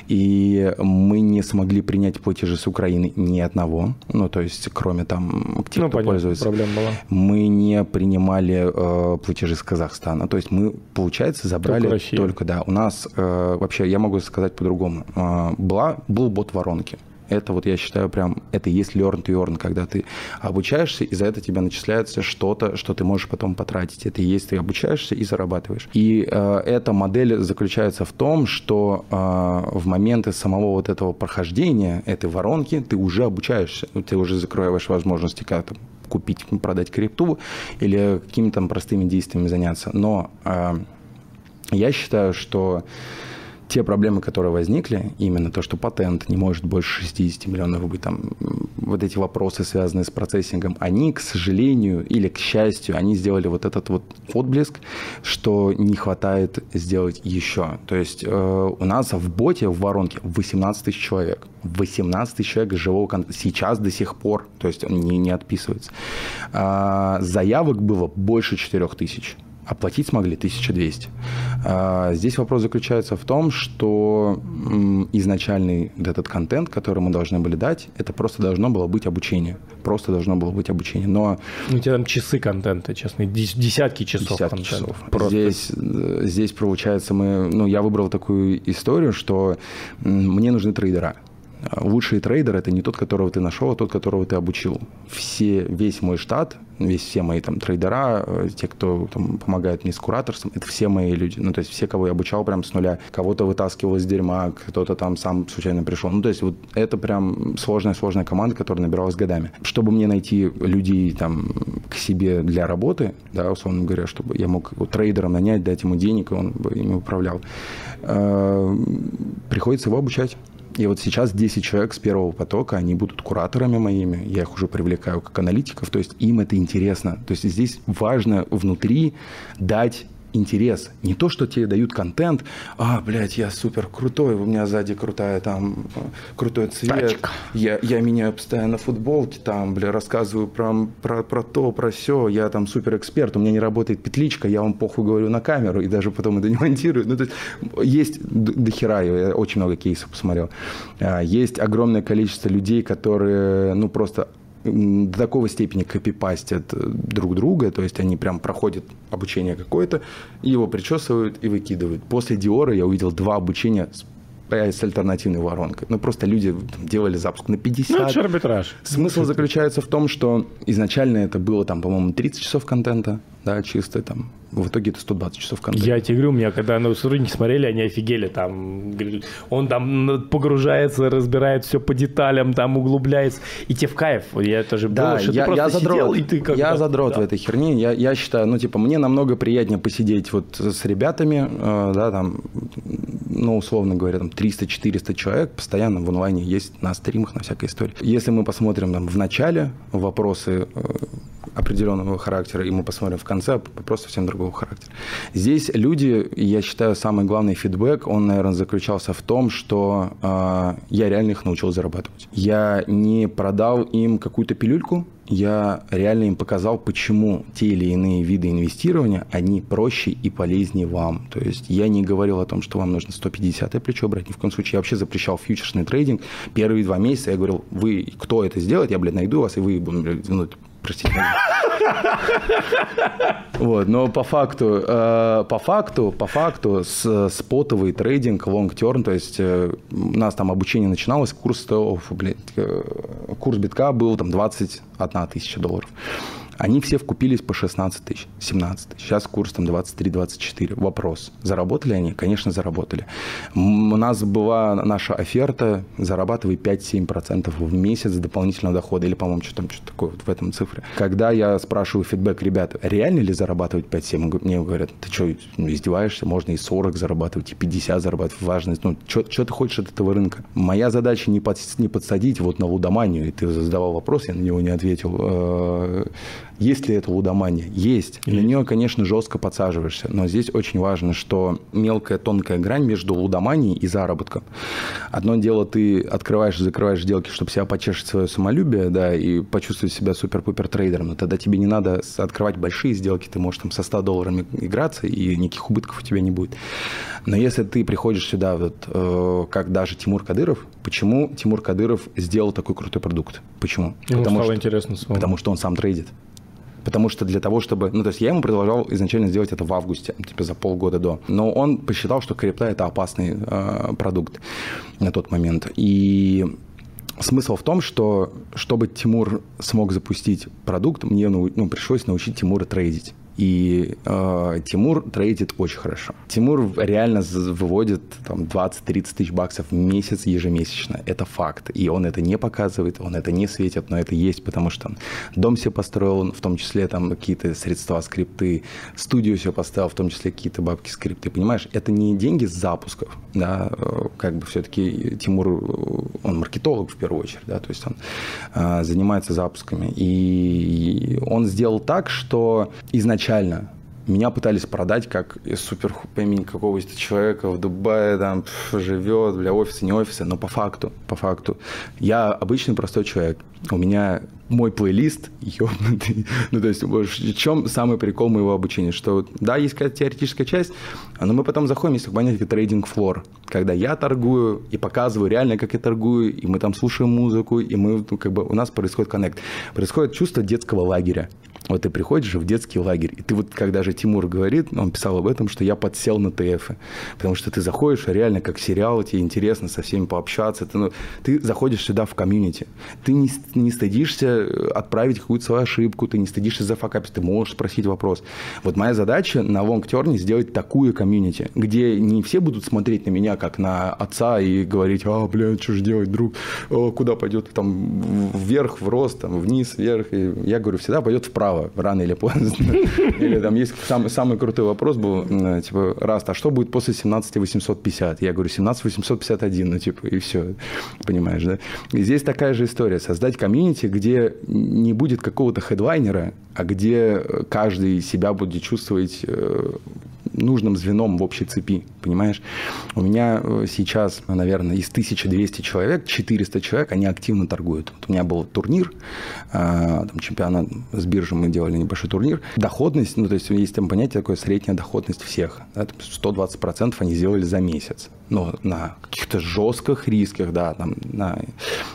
И мы не смогли принять платежи с Украины ни одного. Ну, то есть, кроме там тех, ну, кто понятно, пользуется. проблема была. Мы не принимали э, платежи с Казахстана. То есть мы, получается, забрали Только только, да. У нас э, вообще, я могу сказать по-другому. Э, была, был бот воронки. Это вот я считаю прям, это и есть learn to earn, когда ты обучаешься, и за это тебе начисляется что-то, что ты можешь потом потратить. Это и есть ты обучаешься и зарабатываешь. И э, эта модель заключается в том, что э, в моменты самого вот этого прохождения этой воронки ты уже обучаешься, ты уже закрываешь возможности как-то купить, продать крипту или какими-то простыми действиями заняться. Но э, я считаю, что те проблемы, которые возникли, именно то, что патент не может больше 60 миллионов быть, там, вот эти вопросы, связанные с процессингом, они, к сожалению или к счастью, они сделали вот этот вот отблеск, что не хватает сделать еще. То есть э, у нас в боте, в воронке 18 тысяч человек. 18 тысяч человек живого контента. Сейчас до сих пор, то есть он не, не отписывается. А, заявок было больше 4 тысяч. Оплатить смогли 1200. А, Здесь вопрос заключается в том, что изначальный этот контент, который мы должны были дать, это просто должно было быть обучение. Просто должно было быть обучение. Но Ну, у тебя там часы контента, честно, дес- десятки часов десятки контента. часов. Просто. Здесь, э, здесь, получается, мы, ну, я выбрал такую историю, что мне нужны трейдера. А Лучший трейдер это не тот, которого ты нашел, а тот, которого ты обучил. Все, весь мой штат, весь все мои там трейдера, э, те, кто там, помогает мне с кураторством, это все мои люди. Ну, то есть все, кого я обучал прям с нуля. Кого-то вытаскивал из дерьма, кто-то там сам случайно пришел. Ну, то есть вот это прям сложная-сложная команда, которая набиралась годами. Чтобы мне найти людей там к себе для работы, да, условно говоря, чтобы я мог его трейдером нанять, дать ему денег, и он бы ими управлял, э, приходится его обучать. И вот сейчас 10 человек с первого потока, они будут кураторами моими, я их уже привлекаю как аналитиков, то есть им это интересно. То есть здесь важно внутри дать интерес. Не то, что тебе дают контент, а, блядь, я супер крутой, у меня сзади крутая там, крутой цвет. Тачка. Я, я меняю постоянно футболки, там, бля, рассказываю про, про, про то, про все, я там супер эксперт, у меня не работает петличка, я вам похуй говорю на камеру и даже потом это не монтирую. Ну, то есть, есть д- до хера, я очень много кейсов посмотрел. А, Есть огромное количество людей, которые, ну, просто до такого степени копипастят э, друг друга, то есть они прям проходят обучение какое-то, его причесывают и выкидывают. После Диора я увидел два обучения с, э, с альтернативной воронкой. Ну, просто люди там делали запуск на 50. Ну, это же арбитраж. Смысл заключается в том, что изначально это было там, по-моему, 30 часов контента, да, чисто там. В итоге это 120 часов контента. Я тебе говорю, у меня когда ну, сотрудники смотрели, они офигели. Там, он там погружается, разбирает все по деталям, там углубляется. И тебе в кайф. Я это же Да, было, что я, ты просто я задрот. сидел, и ты как я задрот да. в этой херне. Я, я считаю, ну, типа, мне намного приятнее посидеть вот с ребятами, э, да, там, ну, условно говоря, там 300-400 человек постоянно в онлайне есть на стримах, на всякой истории. Если мы посмотрим там в начале вопросы э, определенного характера, и мы посмотрим в конце вопрос совсем другого характера. Здесь люди, я считаю, самый главный фидбэк, он, наверное, заключался в том, что э, я реально их научил зарабатывать. Я не продал им какую-то пилюльку, я реально им показал, почему те или иные виды инвестирования, они проще и полезнее вам. То есть я не говорил о том, что вам нужно 150 плечо брать, ни в коем случае. Я вообще запрещал фьючерсный трейдинг. Первые два месяца я говорил, вы, кто это сделает, я, блядь, найду вас, и вы, блядь, ну, простите. Вот, но по факту, э, по факту, по факту, спотовый трейдинг, long term, то есть э, у нас там обучение начиналось, курс стоил, блядь, э, курс битка был там 21 тысяча долларов. Они все вкупились по 16 тысяч, 17 тысяч. Сейчас курс там 23-24. Вопрос, заработали они? Конечно, заработали. У нас была наша оферта, зарабатывай 5-7% в месяц дополнительного дохода. Или, по-моему, что там, что такое вот в этом цифре. Когда я спрашиваю фидбэк, ребята, реально ли зарабатывать 5-7? Мне говорят, ты что, издеваешься? Можно и 40 зарабатывать, и 50 зарабатывать. Важность, ну, что ты хочешь от этого рынка? Моя задача не, под, не подсадить вот на лудоманию. И ты задавал вопрос, я на него не ответил. Есть ли это лудомания? Есть. И на нее, конечно, жестко подсаживаешься. Но здесь очень важно, что мелкая, тонкая грань между лудоманией и заработком. Одно дело, ты открываешь и закрываешь сделки, чтобы себя почешить свое самолюбие, да, и почувствовать себя супер-пупер трейдером. Но тогда тебе не надо открывать большие сделки, ты можешь там со 100 долларами играться, и никаких убытков у тебя не будет. Но если ты приходишь сюда, вот, э, как даже Тимур Кадыров, почему Тимур Кадыров сделал такой крутой продукт? Почему? Ему потому стало что, интересно с вами. Потому что он сам трейдит. Потому что для того, чтобы... Ну, то есть я ему предлагал изначально сделать это в августе, типа за полгода до. Но он посчитал, что крипта – это опасный э, продукт на тот момент. И смысл в том, что чтобы Тимур смог запустить продукт, мне ну, пришлось научить Тимура трейдить. И э, Тимур трейдит очень хорошо. Тимур реально выводит там 20-30 тысяч баксов в месяц ежемесячно. Это факт. И он это не показывает, он это не светит, но это есть, потому что он дом себе построил, в том числе там какие-то средства, скрипты, студию себе поставил, в том числе какие-то бабки, скрипты. Понимаешь, это не деньги с запусков, да, э, как бы все-таки Тимур, э, он маркетолог в первую очередь, да, то есть он э, занимается запусками. И он сделал так, что изначально изначально меня пытались продать как супер пойми какого-то человека в Дубае там живет, бля, офисы, не офисы, но по факту, по факту, я обычный простой человек. У меня мой плейлист ёбнутый. Ну, то есть, в чем самый прикол моего обучения? Что, да, есть какая-то теоретическая часть, но мы потом заходим, если понятие трейдинг флор, когда я торгую и показываю реально, как я торгую, и мы там слушаем музыку, и мы, ну, как бы, у нас происходит коннект. Происходит чувство детского лагеря. Вот ты приходишь в детский лагерь, и ты вот, когда же Тимур говорит, он писал об этом, что я подсел на ТФ, потому что ты заходишь реально как сериал, тебе интересно со всеми пообщаться, ты, ну, ты заходишь сюда в комьюнити, ты не, не стыдишься отправить какую-то свою ошибку, ты не стыдишься зафакапить, ты можешь спросить вопрос. Вот моя задача на лонгтерне сделать такую комьюнити, где не все будут смотреть на меня как на отца и говорить, а, блядь, что же делать, друг, О, куда пойдет там вверх, в рост, там, вниз, вверх. И я говорю, всегда пойдет вправо вправо, рано или поздно. Или там есть самый, самый крутой вопрос был, типа, Раст, а что будет после 17 850? Я говорю, 17 851, ну, типа, и все, понимаешь, да? И здесь такая же история, создать комьюнити, где не будет какого-то хедлайнера, а где каждый себя будет чувствовать э, нужным звеном в общей цепи, понимаешь? У меня э, сейчас, наверное, из 1200 человек, 400 человек, они активно торгуют. Вот у меня был турнир, а, там, чемпионат с биржи, мы делали небольшой турнир. Доходность, ну, то есть есть там понятие такое средняя доходность всех. Да, 120% они сделали за месяц. Но на каких-то жестких рисках, да, там, на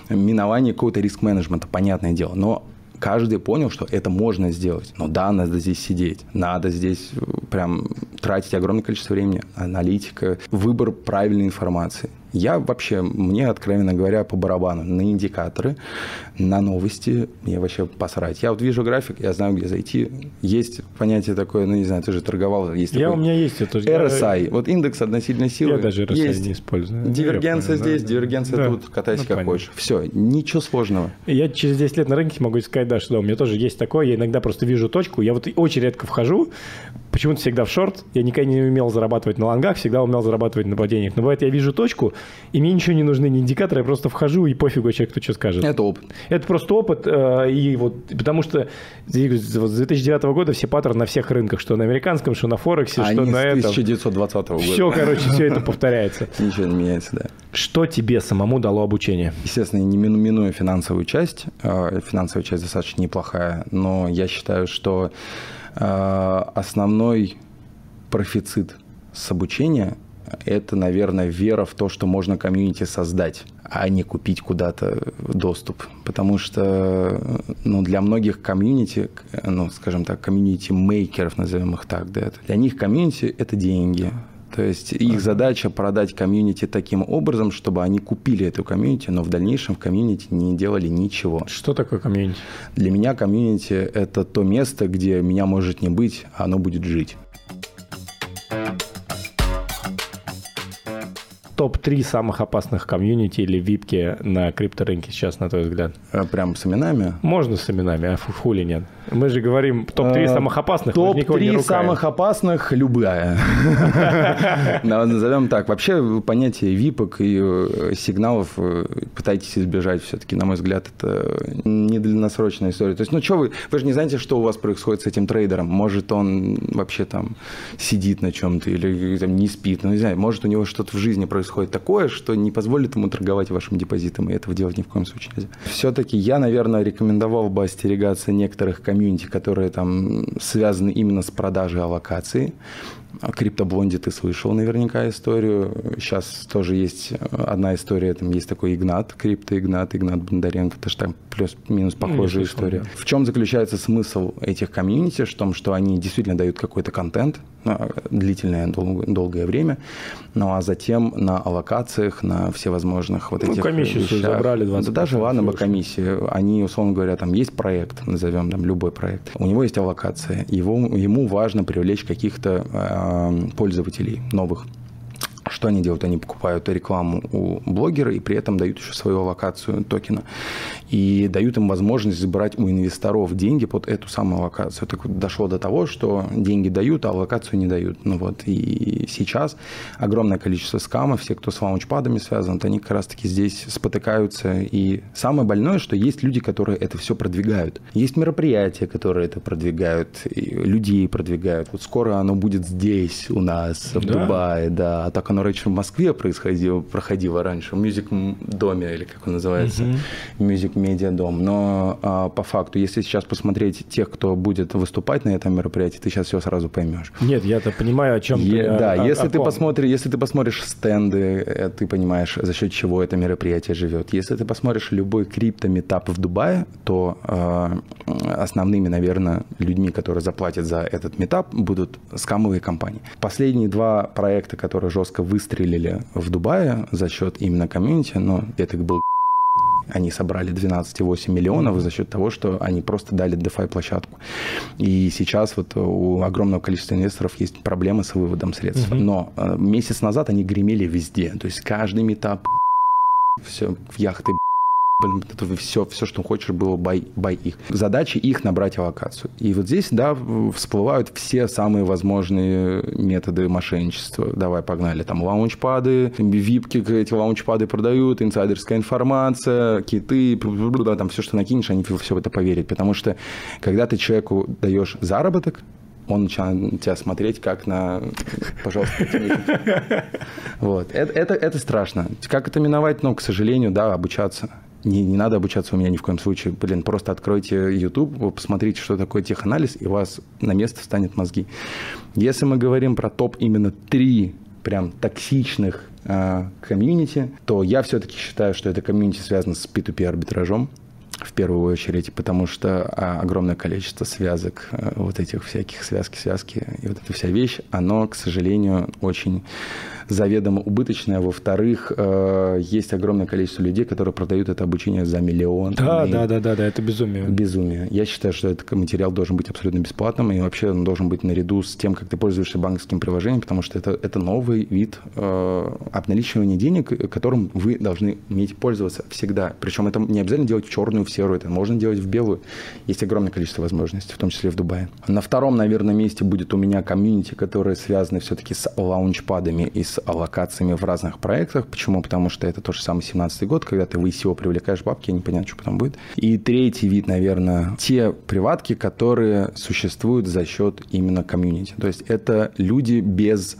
миновании какого-то риск-менеджмента, понятное дело. Но каждый понял, что это можно сделать. Но да, надо здесь сидеть, надо здесь э, прям тратить огромное количество времени, аналитика, выбор правильной информации. Я вообще, мне, откровенно говоря, по барабану на индикаторы, на новости, мне вообще посрать. Я вот вижу график, я знаю, где зайти. Есть понятие такое, ну, не знаю, ты же торговал. Есть я, такой у меня есть это. RSI, я... вот индекс относительной силы. Я даже RSI есть. не использую. Дивергенция я здесь, да, дивергенция да. тут, катайся ну, как понятно. хочешь. Все, ничего сложного. Я через 10 лет на рынке могу сказать, да, что да, у меня тоже есть такое, я иногда просто вижу точку, я вот очень редко вхожу, почему-то всегда в шорт, я никогда не умел зарабатывать на лонгах, всегда умел зарабатывать на падениях. Но бывает, я вижу точку, и мне ничего не нужны, ни индикаторы, я просто вхожу, и пофигу, человек кто что скажет. Это опыт. Это просто опыт, э, и вот, потому что с 2009 года все паттерны на всех рынках, что на американском, что на Форексе, что Они на с этом. 1920 года. Все, короче, все это повторяется. Ничего не меняется, да. Что тебе самому дало обучение? Естественно, не мину- минуя финансовую часть, э, финансовая часть достаточно неплохая, но я считаю, что э, основной профицит с обучения – это, наверное, вера в то, что можно комьюнити создать, а не купить куда-то доступ. Потому что ну, для многих комьюнити, ну, скажем так, комьюнити-мейкеров, назовем их так, да, для них комьюнити – это деньги, то есть их задача продать комьюнити таким образом, чтобы они купили эту комьюнити, но в дальнейшем в комьюнити не делали ничего. Что такое комьюнити? Для меня комьюнити – это то место, где меня может не быть, а оно будет жить. Топ-3 самых опасных комьюнити или випки на крипторынке сейчас, на твой взгляд? А, прям с именами? Можно с именами, а хули нет. Мы же говорим топ-3 а, самых опасных. Топ-3 самых опасных любая. Назовем так. Вообще понятие випок и э, сигналов э, пытайтесь избежать все-таки, на мой взгляд, это не длинносрочная история. То есть, ну что вы, вы же не знаете, что у вас происходит с этим трейдером. Может, он вообще там сидит на чем-то или там, не спит, ну не знаю, может, у него что-то в жизни происходит такое, что не позволит ему торговать вашим депозитом, и этого делать ни в коем случае нельзя. Все-таки я, наверное, рекомендовал бы остерегаться некоторых комьюнити, которые там связаны именно с продажей аллокации. О криптоблонде ты слышал наверняка историю. Сейчас тоже есть одна история, там есть такой Игнат, крипто Игнат, Игнат Бондаренко, это же там плюс-минус похожая история. В чем заключается смысл этих комьюнити? В том, что они действительно дают какой-то контент, длительное, дол- долгое время, ну а затем на аллокациях, на всевозможных вот ну, этих комиссию вещах. забрали 20%. Да даже ладно бы комиссии, они, условно говоря, там есть проект, назовем там любой проект, у него есть аллокация, его, ему важно привлечь каких-то э, пользователей новых. Что они делают? Они покупают рекламу у блогера и при этом дают еще свою локацию токена. И дают им возможность забирать у инвесторов деньги под эту самую локацию. Так вот, дошло до того, что деньги дают, а локацию не дают. Ну вот, и сейчас огромное количество скамов, все, кто с лаунчпадами связан, они как раз-таки здесь спотыкаются. И самое больное, что есть люди, которые это все продвигают. Есть мероприятия, которые это продвигают, людей продвигают. Вот скоро оно будет здесь у нас, в да? Дубае, да. А так оно раньше в Москве происходило, проходило раньше, в мюзик-доме, или как он называется, мюзик-медиа-дом. Но а, по факту, если сейчас посмотреть тех, кто будет выступать на этом мероприятии, ты сейчас все сразу поймешь. Нет, я-то понимаю, о чем е- ты. Да, о, если, о ты посмотришь, если ты посмотришь стенды, э, ты понимаешь, за счет чего это мероприятие живет. Если ты посмотришь любой крипто-метап в Дубае, то э, основными, наверное, людьми, которые заплатят за этот метап, будут скамовые компании. Последние два проекта, которые жестко выстрелили в Дубае за счет именно комьюнити, но это был они собрали 12,8 миллионов за счет того, что они просто дали DeFi площадку. И сейчас вот у огромного количества инвесторов есть проблемы с выводом средств. Но э, месяц назад они гремели везде. То есть каждый метап, все в яхты блин, это все, все, что хочешь, было бай, бай их. Задача их набрать аллокацию. И вот здесь, да, всплывают все самые возможные методы мошенничества. Давай, погнали. Там лаунчпады, випки, эти лаунчпады продают, инсайдерская информация, киты, там все, что накинешь, они все в это поверят. Потому что, когда ты человеку даешь заработок, он начинает на тебя смотреть как на, пожалуйста, Вот. Это, это, это страшно. Как это миновать? Ну, к сожалению, да, обучаться не, не надо обучаться у меня ни в коем случае. Блин, просто откройте YouTube, посмотрите, что такое теханализ, и у вас на место встанет мозги. Если мы говорим про топ именно три прям токсичных э, комьюнити, то я все-таки считаю, что это комьюнити связано с P2P арбитражом в первую очередь, потому что а, огромное количество связок, э, вот этих всяких связки-связки, и вот эта вся вещь, оно, к сожалению, очень заведомо убыточная. Во-вторых, э, есть огромное количество людей, которые продают это обучение за миллион. Да, да, да, да, да, это безумие. Безумие. Я считаю, что этот материал должен быть абсолютно бесплатным, и вообще он должен быть наряду с тем, как ты пользуешься банковским приложением, потому что это, это новый вид э, обналичивания денег, которым вы должны уметь пользоваться всегда. Причем это не обязательно делать в черную, в серую, это можно делать в белую. Есть огромное количество возможностей, в том числе в Дубае. На втором, наверное, месте будет у меня комьюнити, которые связаны все-таки с лаунчпадами и с аллокациями в разных проектах. Почему? Потому что это тот же самый 17 год, когда ты в ICO привлекаешь бабки, я не понимаю, что потом будет. И третий вид, наверное, те приватки, которые существуют за счет именно комьюнити. То есть это люди без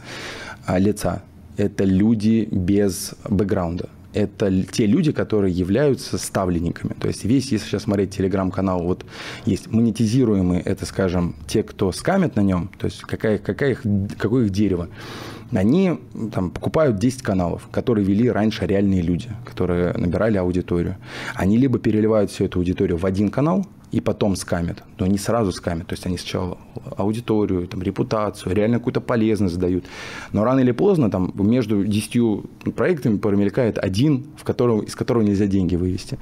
а, лица, это люди без бэкграунда это те люди, которые являются ставленниками. То есть весь, если сейчас смотреть телеграм-канал, вот есть монетизируемые, это, скажем, те, кто скамит на нем, то есть какая, какая их, какое их дерево они там, покупают 10 каналов, которые вели раньше реальные люди, которые набирали аудиторию. Они либо переливают всю эту аудиторию в один канал, и потом скамят. Но не сразу скамят. То есть они сначала аудиторию, там, репутацию, реально какую-то полезность дают. Но рано или поздно там, между десятью проектами промелькает один, в которого, из которого нельзя деньги вывести.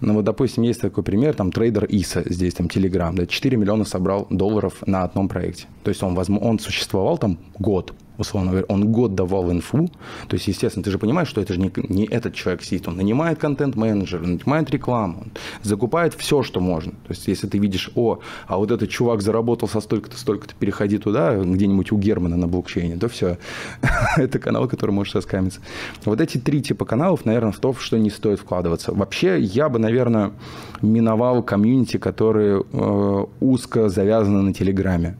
Ну вот, допустим, есть такой пример, там трейдер Иса, здесь там Telegram, да, 4 миллиона собрал долларов на одном проекте. То есть он, он существовал там год, условно говоря, он год давал инфу, то есть, естественно, ты же понимаешь, что это же не, не этот человек сидит, он нанимает контент-менеджера, нанимает рекламу, он закупает все, что можно. То есть, если ты видишь, о, а вот этот чувак заработал со столько-то, столько-то, переходи туда, где-нибудь у Германа на блокчейне, то все. это канал, который может соскамиться. Вот эти три типа каналов, наверное, в то, что не стоит вкладываться. Вообще, я бы, наверное, миновал комьюнити, которые э, узко завязаны на Телеграме.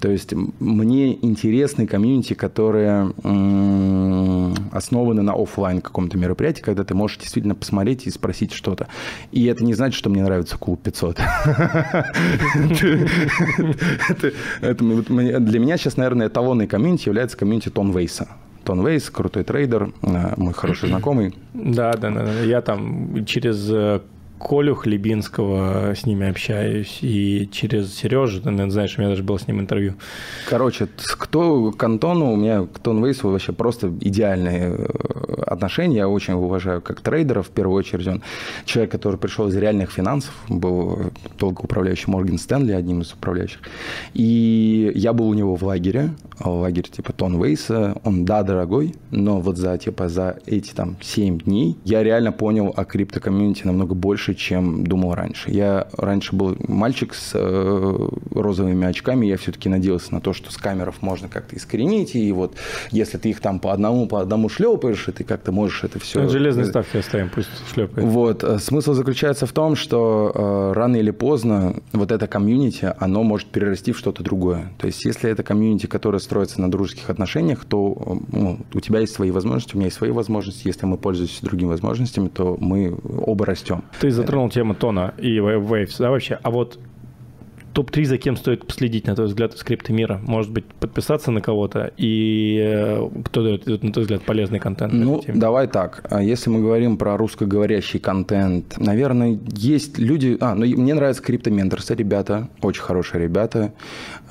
То есть мне интересны комьюнити, которые э, основаны на офлайн каком-то мероприятии, когда ты можешь действительно посмотреть и спросить что-то. И это не значит, что мне нравится клуб 500. Для меня сейчас, наверное, эталонный комьюнити является комьюнити Тон Вейса. Тон Вейс, крутой трейдер, э, мой хороший знакомый. Да, да, да. Я там через э, Колю Хлебинского с ними общаюсь, и через Сережу, ты наверное, знаешь, у меня даже было с ним интервью. Короче, кто к Антону, у меня к Тону Вейсу вообще просто идеальные э, отношения, я очень уважаю как трейдера, в первую очередь, он человек, который пришел из реальных финансов, был долго управляющий Morgan Stanley, одним из управляющих, и я был у него в лагере, лагерь типа Тон Вейса, он, да, дорогой, но вот за, типа, за эти там 7 дней я реально понял о крипто-комьюнити намного больше, чем думал раньше. Я раньше был мальчик с э, розовыми очками, я все-таки надеялся на то, что с камеров можно как-то искоренить, и вот если ты их там по одному, по одному шлепаешь, и ты как-то можешь это все... Железные ставки оставим, пусть шлепает. Вот. Э, смысл заключается в том, что э, рано или поздно вот это комьюнити, оно может перерасти в что-то другое. То есть если это комьюнити, которое строится на дружеских отношениях, то ну, у тебя есть свои возможности, у меня есть свои возможности. Если мы пользуемся другими возможностями, то мы оба растем. Ты затронул тему тона и Waves, да, вообще. А вот топ-3, за кем стоит последить, на твой взгляд, из мира? Может быть, подписаться на кого-то? И э, кто дает, на твой взгляд, полезный контент? Ну, давай так. А если мы говорим про русскоговорящий контент, наверное, есть люди... А, ну, мне нравятся криптоменторсы, ребята, очень хорошие ребята.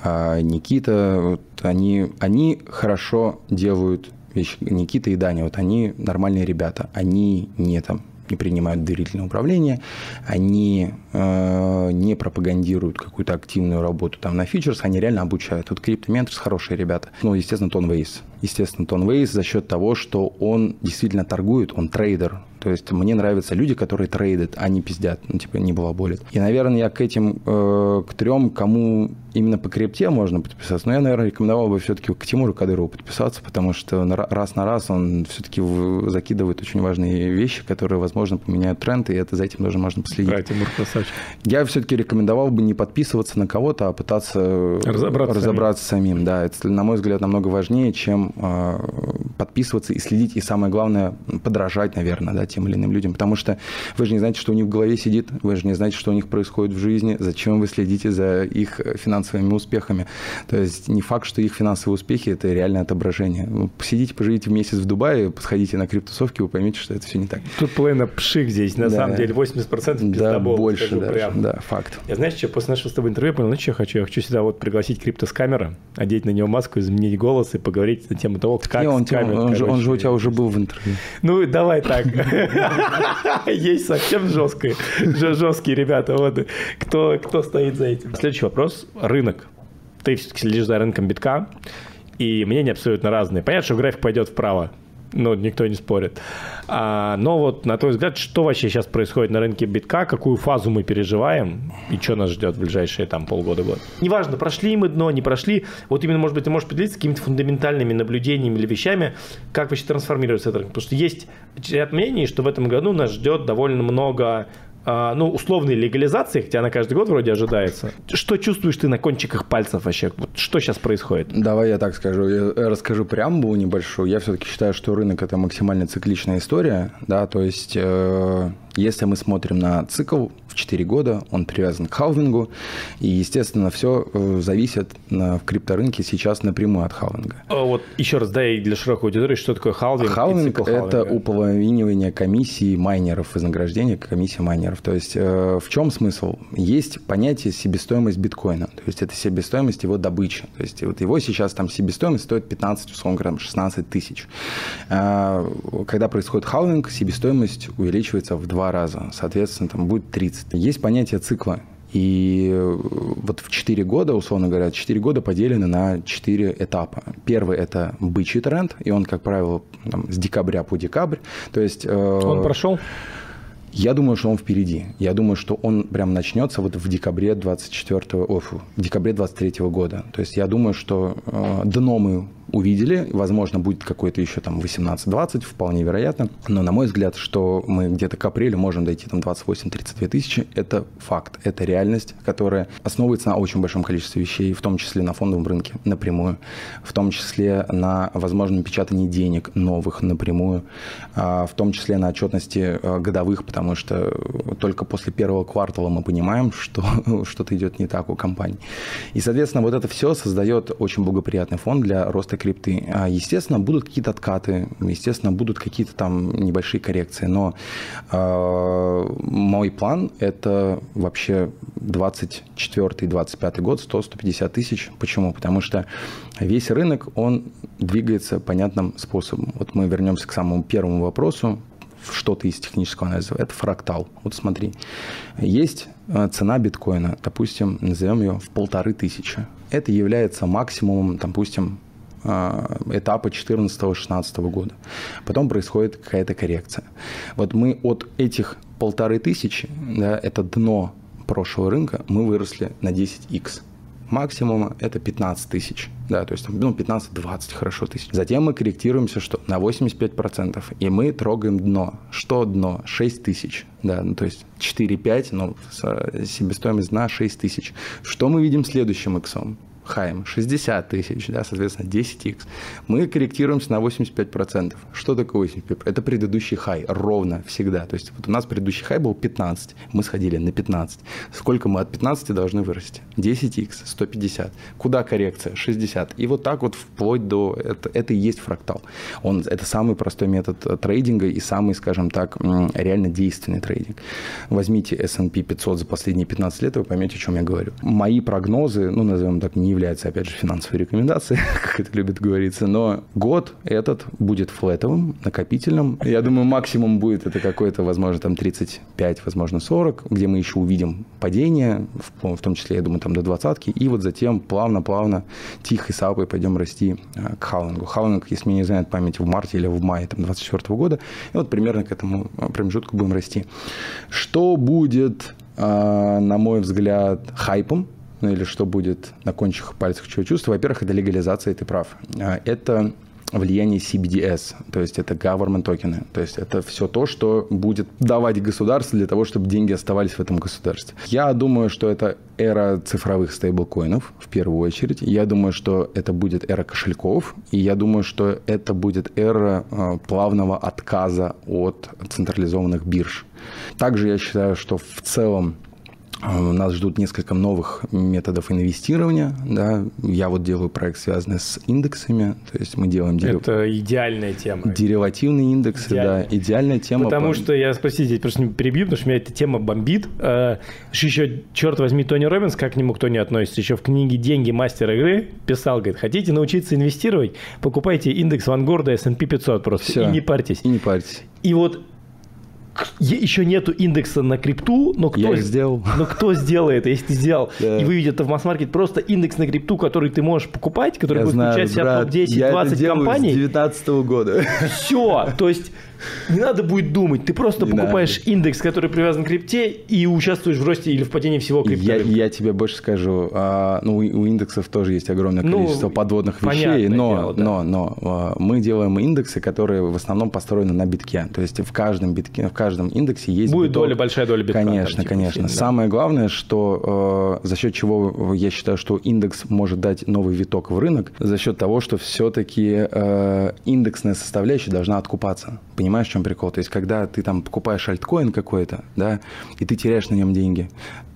А, Никита, вот они, они хорошо делают вещи. Никита и Даня, вот они нормальные ребята. Они не там не принимают доверительное управление, они э, не пропагандируют какую-то активную работу там на фичерс, они реально обучают. Вот CryptoMentors хорошие ребята. Ну, естественно, Тон Вейс. Естественно, Тон Вейс за счет того, что он действительно торгует, он трейдер, то есть мне нравятся люди, которые трейдят, а не пиздят, ну, типа, не балаболят. И, наверное, я к этим, э, к трем, кому именно по крипте можно подписаться, но я, наверное, рекомендовал бы все-таки к Тимуру Кадырову подписаться, потому что раз на раз он все-таки закидывает очень важные вещи, которые, возможно, поменяют тренд, и это за этим тоже можно последить. Да, Тимур красавчик. Я все-таки рекомендовал бы не подписываться на кого-то, а пытаться разобраться, разобраться самим. самим. Да, это, на мой взгляд, намного важнее, чем э, подписываться и следить, и самое главное, подражать, наверное, да, тем или иным людям, потому что вы же не знаете, что у них в голове сидит, вы же не знаете, что у них происходит в жизни, зачем вы следите за их финансовыми успехами. То есть не факт, что их финансовые успехи – это реальное отображение. Ну, посидите, поживите месяц в Дубае, сходите на криптосовки, вы поймете, что это все не так. Тут половина пшик здесь, на да. самом деле, 80% Да, больше даже, прям. да, факт. Я знаешь, что, после нашего с тобой интервью понял, ну что я хочу? Я хочу сюда вот пригласить крипто с камеры, одеть на него маску, изменить голос и поговорить на тему того, как не, он, с камерой, он, же, он же у тебя уже был в интервью. Ну, давай так. Есть совсем жесткие, жесткие ребята. Вот кто, кто стоит за этим. Следующий вопрос. Рынок. Ты следишь за рынком битка, и мнения абсолютно разные. Понятно, что график пойдет вправо ну, никто не спорит. А, но вот, на твой взгляд, что вообще сейчас происходит на рынке битка, какую фазу мы переживаем и что нас ждет в ближайшие там полгода-год? Неважно, прошли мы дно, не прошли, вот именно, может быть, ты можешь поделиться какими-то фундаментальными наблюдениями или вещами, как вообще трансформируется этот рынок? Потому что есть ряд мнений, что в этом году нас ждет довольно много а, ну, условной легализации, хотя она каждый год вроде ожидается. Что чувствуешь ты на кончиках пальцев вообще? Вот что сейчас происходит? Давай я так скажу. Я расскажу преамбулу небольшую. Я все-таки считаю, что рынок – это максимально цикличная история. Да, то есть, э, если мы смотрим на цикл, в 4 года, он привязан к халвингу, и, естественно, все э, зависит на, в крипторынке сейчас напрямую от халвинга. А вот еще раз, дай для широкой аудитории, что такое халвинг Халвинг – это уполовинивание комиссии майнеров, вознаграждения комиссии майнеров. То есть э, в чем смысл? Есть понятие себестоимость биткоина, то есть это себестоимость его добычи. То есть вот его сейчас там себестоимость стоит 15, условно говоря, 16 тысяч. Э, когда происходит халвинг, себестоимость увеличивается в два раза, соответственно, там будет 30 есть понятие цикла. И э, вот в 4 года, условно говоря, 4 года поделены на 4 этапа. Первый – это бычий тренд, и он, как правило, там, с декабря по декабрь. То есть, э, он прошел? Я думаю, что он впереди. Я думаю, что он прям начнется вот в декабре 24 о, в декабре 23 года. То есть я думаю, что э, дно мы увидели. Возможно, будет какой-то еще там 18-20, вполне вероятно. Но на мой взгляд, что мы где-то к апрелю можем дойти там 28-32 тысячи, это факт, это реальность, которая основывается на очень большом количестве вещей, в том числе на фондовом рынке напрямую, в том числе на возможном печатании денег новых напрямую, а, в том числе на отчетности э, годовых, потому что только после первого квартала мы понимаем, что что-то идет не так у компаний. И, соответственно, вот это все создает очень благоприятный фон для роста крипты. А, естественно, будут какие-то откаты, естественно, будут какие-то там небольшие коррекции, но э, мой план – это вообще 24-25 год, 100-150 тысяч. Почему? Потому что весь рынок, он двигается понятным способом. Вот мы вернемся к самому первому вопросу, что-то из технического анализа. Это фрактал. Вот смотри, есть а, цена биткоина, допустим, назовем ее в полторы тысячи. Это является максимумом, допустим, а, этапа 14-16 года. Потом происходит какая-то коррекция. Вот мы от этих полторы тысячи, да, это дно прошлого рынка, мы выросли на 10x. Максимума это 15 тысяч, да, то есть ну, 15-20 хорошо тысяч. Затем мы корректируемся, что на 85%, и мы трогаем дно. Что дно? 6 тысяч, да, ну, то есть 4-5, но себестоимость дна 6 тысяч. Что мы видим следующим иксом? Хаем 60 тысяч, да, соответственно, 10x. Мы корректируемся на 85%. Что такое 85%? Это предыдущий хай, ровно, всегда. То есть вот у нас предыдущий хай был 15, мы сходили на 15. Сколько мы от 15 должны вырасти? 10x, 150. Куда коррекция? 60. И вот так вот вплоть до... Это, это и есть фрактал. Он, это самый простой метод э, трейдинга и самый, скажем так, реально действенный трейдинг. Возьмите S&P 500 за последние 15 лет, и вы поймете, о чем я говорю. Мои прогнозы, ну, назовем так, не является, опять же, финансовой рекомендацией, как это любит говориться, но год этот будет флетовым, накопительным. Я думаю, максимум будет это какой-то, возможно, там 35, возможно, 40, где мы еще увидим падение, в, в том числе, я думаю, там до двадцатки, и вот затем плавно-плавно, тихой сапой пойдем расти а, к хаулингу. Хаулинг, если мне не знает память, в марте или в мае там, 24 года, и вот примерно к этому промежутку будем расти. Что будет, а, на мой взгляд, хайпом ну или что будет на кончиках пальцах чего чувства, во-первых, это легализация, ты прав. А, это влияние CBDS, то есть это government токены, то есть это все то, что будет давать государство для того, чтобы деньги оставались в этом государстве. Я думаю, что это эра цифровых стейблкоинов в первую очередь. Я думаю, что это будет эра кошельков, и я думаю, что это будет эра э, плавного отказа от централизованных бирж. Также я считаю, что в целом а, нас ждут несколько новых методов инвестирования. Да. Я вот делаю проект, связанный с индексами. То есть мы делаем... Дерив... Это идеальная тема. Деривативные индексы, Идеальная. да. Идеальная тема. Потому по... что, я, простите, здесь просто не перебью, потому что меня эта тема бомбит. Э, еще, черт возьми, Тони Робинс, как к нему кто не относится, еще в книге «Деньги. Мастер игры» писал, говорит, хотите научиться инвестировать, покупайте индекс Вангорда S&P 500 просто. Все. И не парьтесь. И не парьтесь. И вот еще нету индекса на крипту, но кто, Я их сделал. но кто сделает, если ты сделал, да. и выведет это в масс-маркет, просто индекс на крипту, который ты можешь покупать, который я будет знаю, включать в себя топ-10, 20 компаний. с 2019 года. Все, то есть не надо будет думать. Ты просто не покупаешь надо. индекс, который привязан к крипте, и участвуешь в росте или в падении всего крипто. Я, я тебе больше скажу. А, ну, у индексов тоже есть огромное ну, количество ну, подводных вещей, но, дело, да. но, но а, мы делаем индексы, которые в основном построены на битке. То есть в каждом битке, в каждом индексе есть Будет биток. доля, большая доля битка. Конечно, там, типа, конечно. Сильно, Самое главное, что э, за счет чего я считаю, что индекс может дать новый виток в рынок, за счет того, что все-таки э, индексная составляющая должна откупаться. Понимаешь, в чем прикол? То есть, когда ты там покупаешь альткоин какой-то, да, и ты теряешь на нем деньги,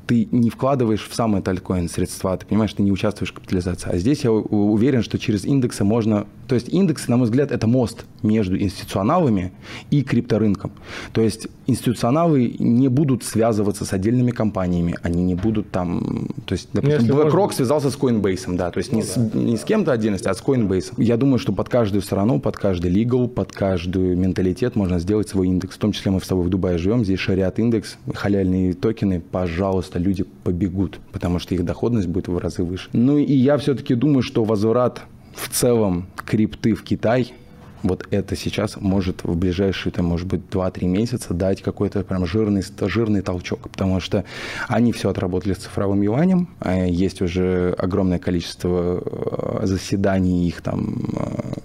ты не вкладываешь в самый альткоин средства, ты понимаешь, ты не участвуешь в капитализации. А здесь я уверен, что через индексы можно... То есть индексы, на мой взгляд, это мост между институционалами и крипторынком. То есть институционалы не будут связываться с отдельными компаниями, они не будут там... То есть, допустим, BlackRock можно... связался с Coinbase, да, то есть ну, не, да. С, не с кем-то отдельности, а с Coinbase. Я думаю, что под каждую страну, под каждый legal, под каждую менталитет можно сделать свой индекс. В том числе мы с тобой в Дубае живем, здесь шариат индекс, халяльные токены, пожалуйста, просто люди побегут, потому что их доходность будет в разы выше. Ну и я все-таки думаю, что возврат в целом крипты в Китай – вот это сейчас может в ближайшие, там, может быть, 2-3 месяца дать какой-то прям жирный, жирный толчок, потому что они все отработали с цифровым юанем, а есть уже огромное количество э, заседаний их там э,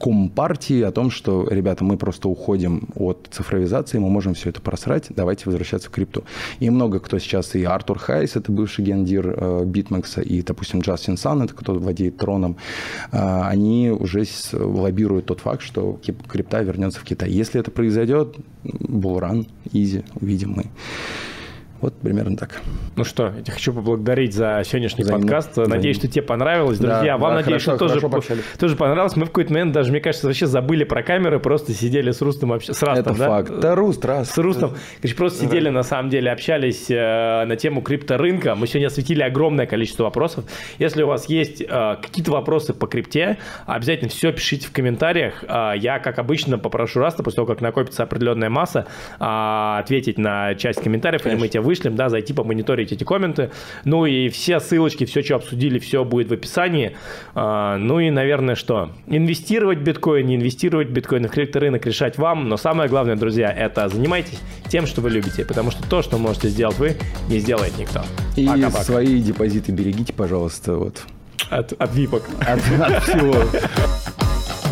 компартии о том, что, ребята, мы просто уходим от цифровизации, мы можем все это просрать, давайте возвращаться в крипту. И много кто сейчас, и Артур Хайс, это бывший гендир э, Битмекса, и, допустим, Джастин Сан, это кто владеет троном, они уже лоббируют тот факт, что крипта вернется в Китай. Если это произойдет, bull run, easy, увидим мы. Вот примерно так. Ну что, я хочу поблагодарить за сегодняшний за подкаст. За надеюсь, что тебе понравилось. Друзья, да, вам, да, надеюсь, хорошо, что тоже, тоже понравилось. Мы в какой-то момент даже, мне кажется, вообще забыли про камеры, просто сидели с Рустом, общ... с Растом, Это да? факт. Да, Руст, Раст. С Рустом. Короче, просто да. сидели, на самом деле, общались э, на тему крипторынка. Мы сегодня осветили огромное количество вопросов. Если у вас есть э, какие-то вопросы по крипте, обязательно все пишите в комментариях. Э, я, как обычно, попрошу Раста, после того, как накопится определенная масса, э, ответить на часть комментариев, Конечно. или мы тебе вышлем, да, зайти помониторить эти комменты. Ну и все ссылочки, все, что обсудили, все будет в описании. А, ну и, наверное, что? Инвестировать в биткоин, не инвестировать в биткоин, в крипторынок решать вам. Но самое главное, друзья, это занимайтесь тем, что вы любите. Потому что то, что можете сделать вы, не сделает никто. И Пока-пока. свои депозиты берегите, пожалуйста, вот. От, от випок. От, от всего.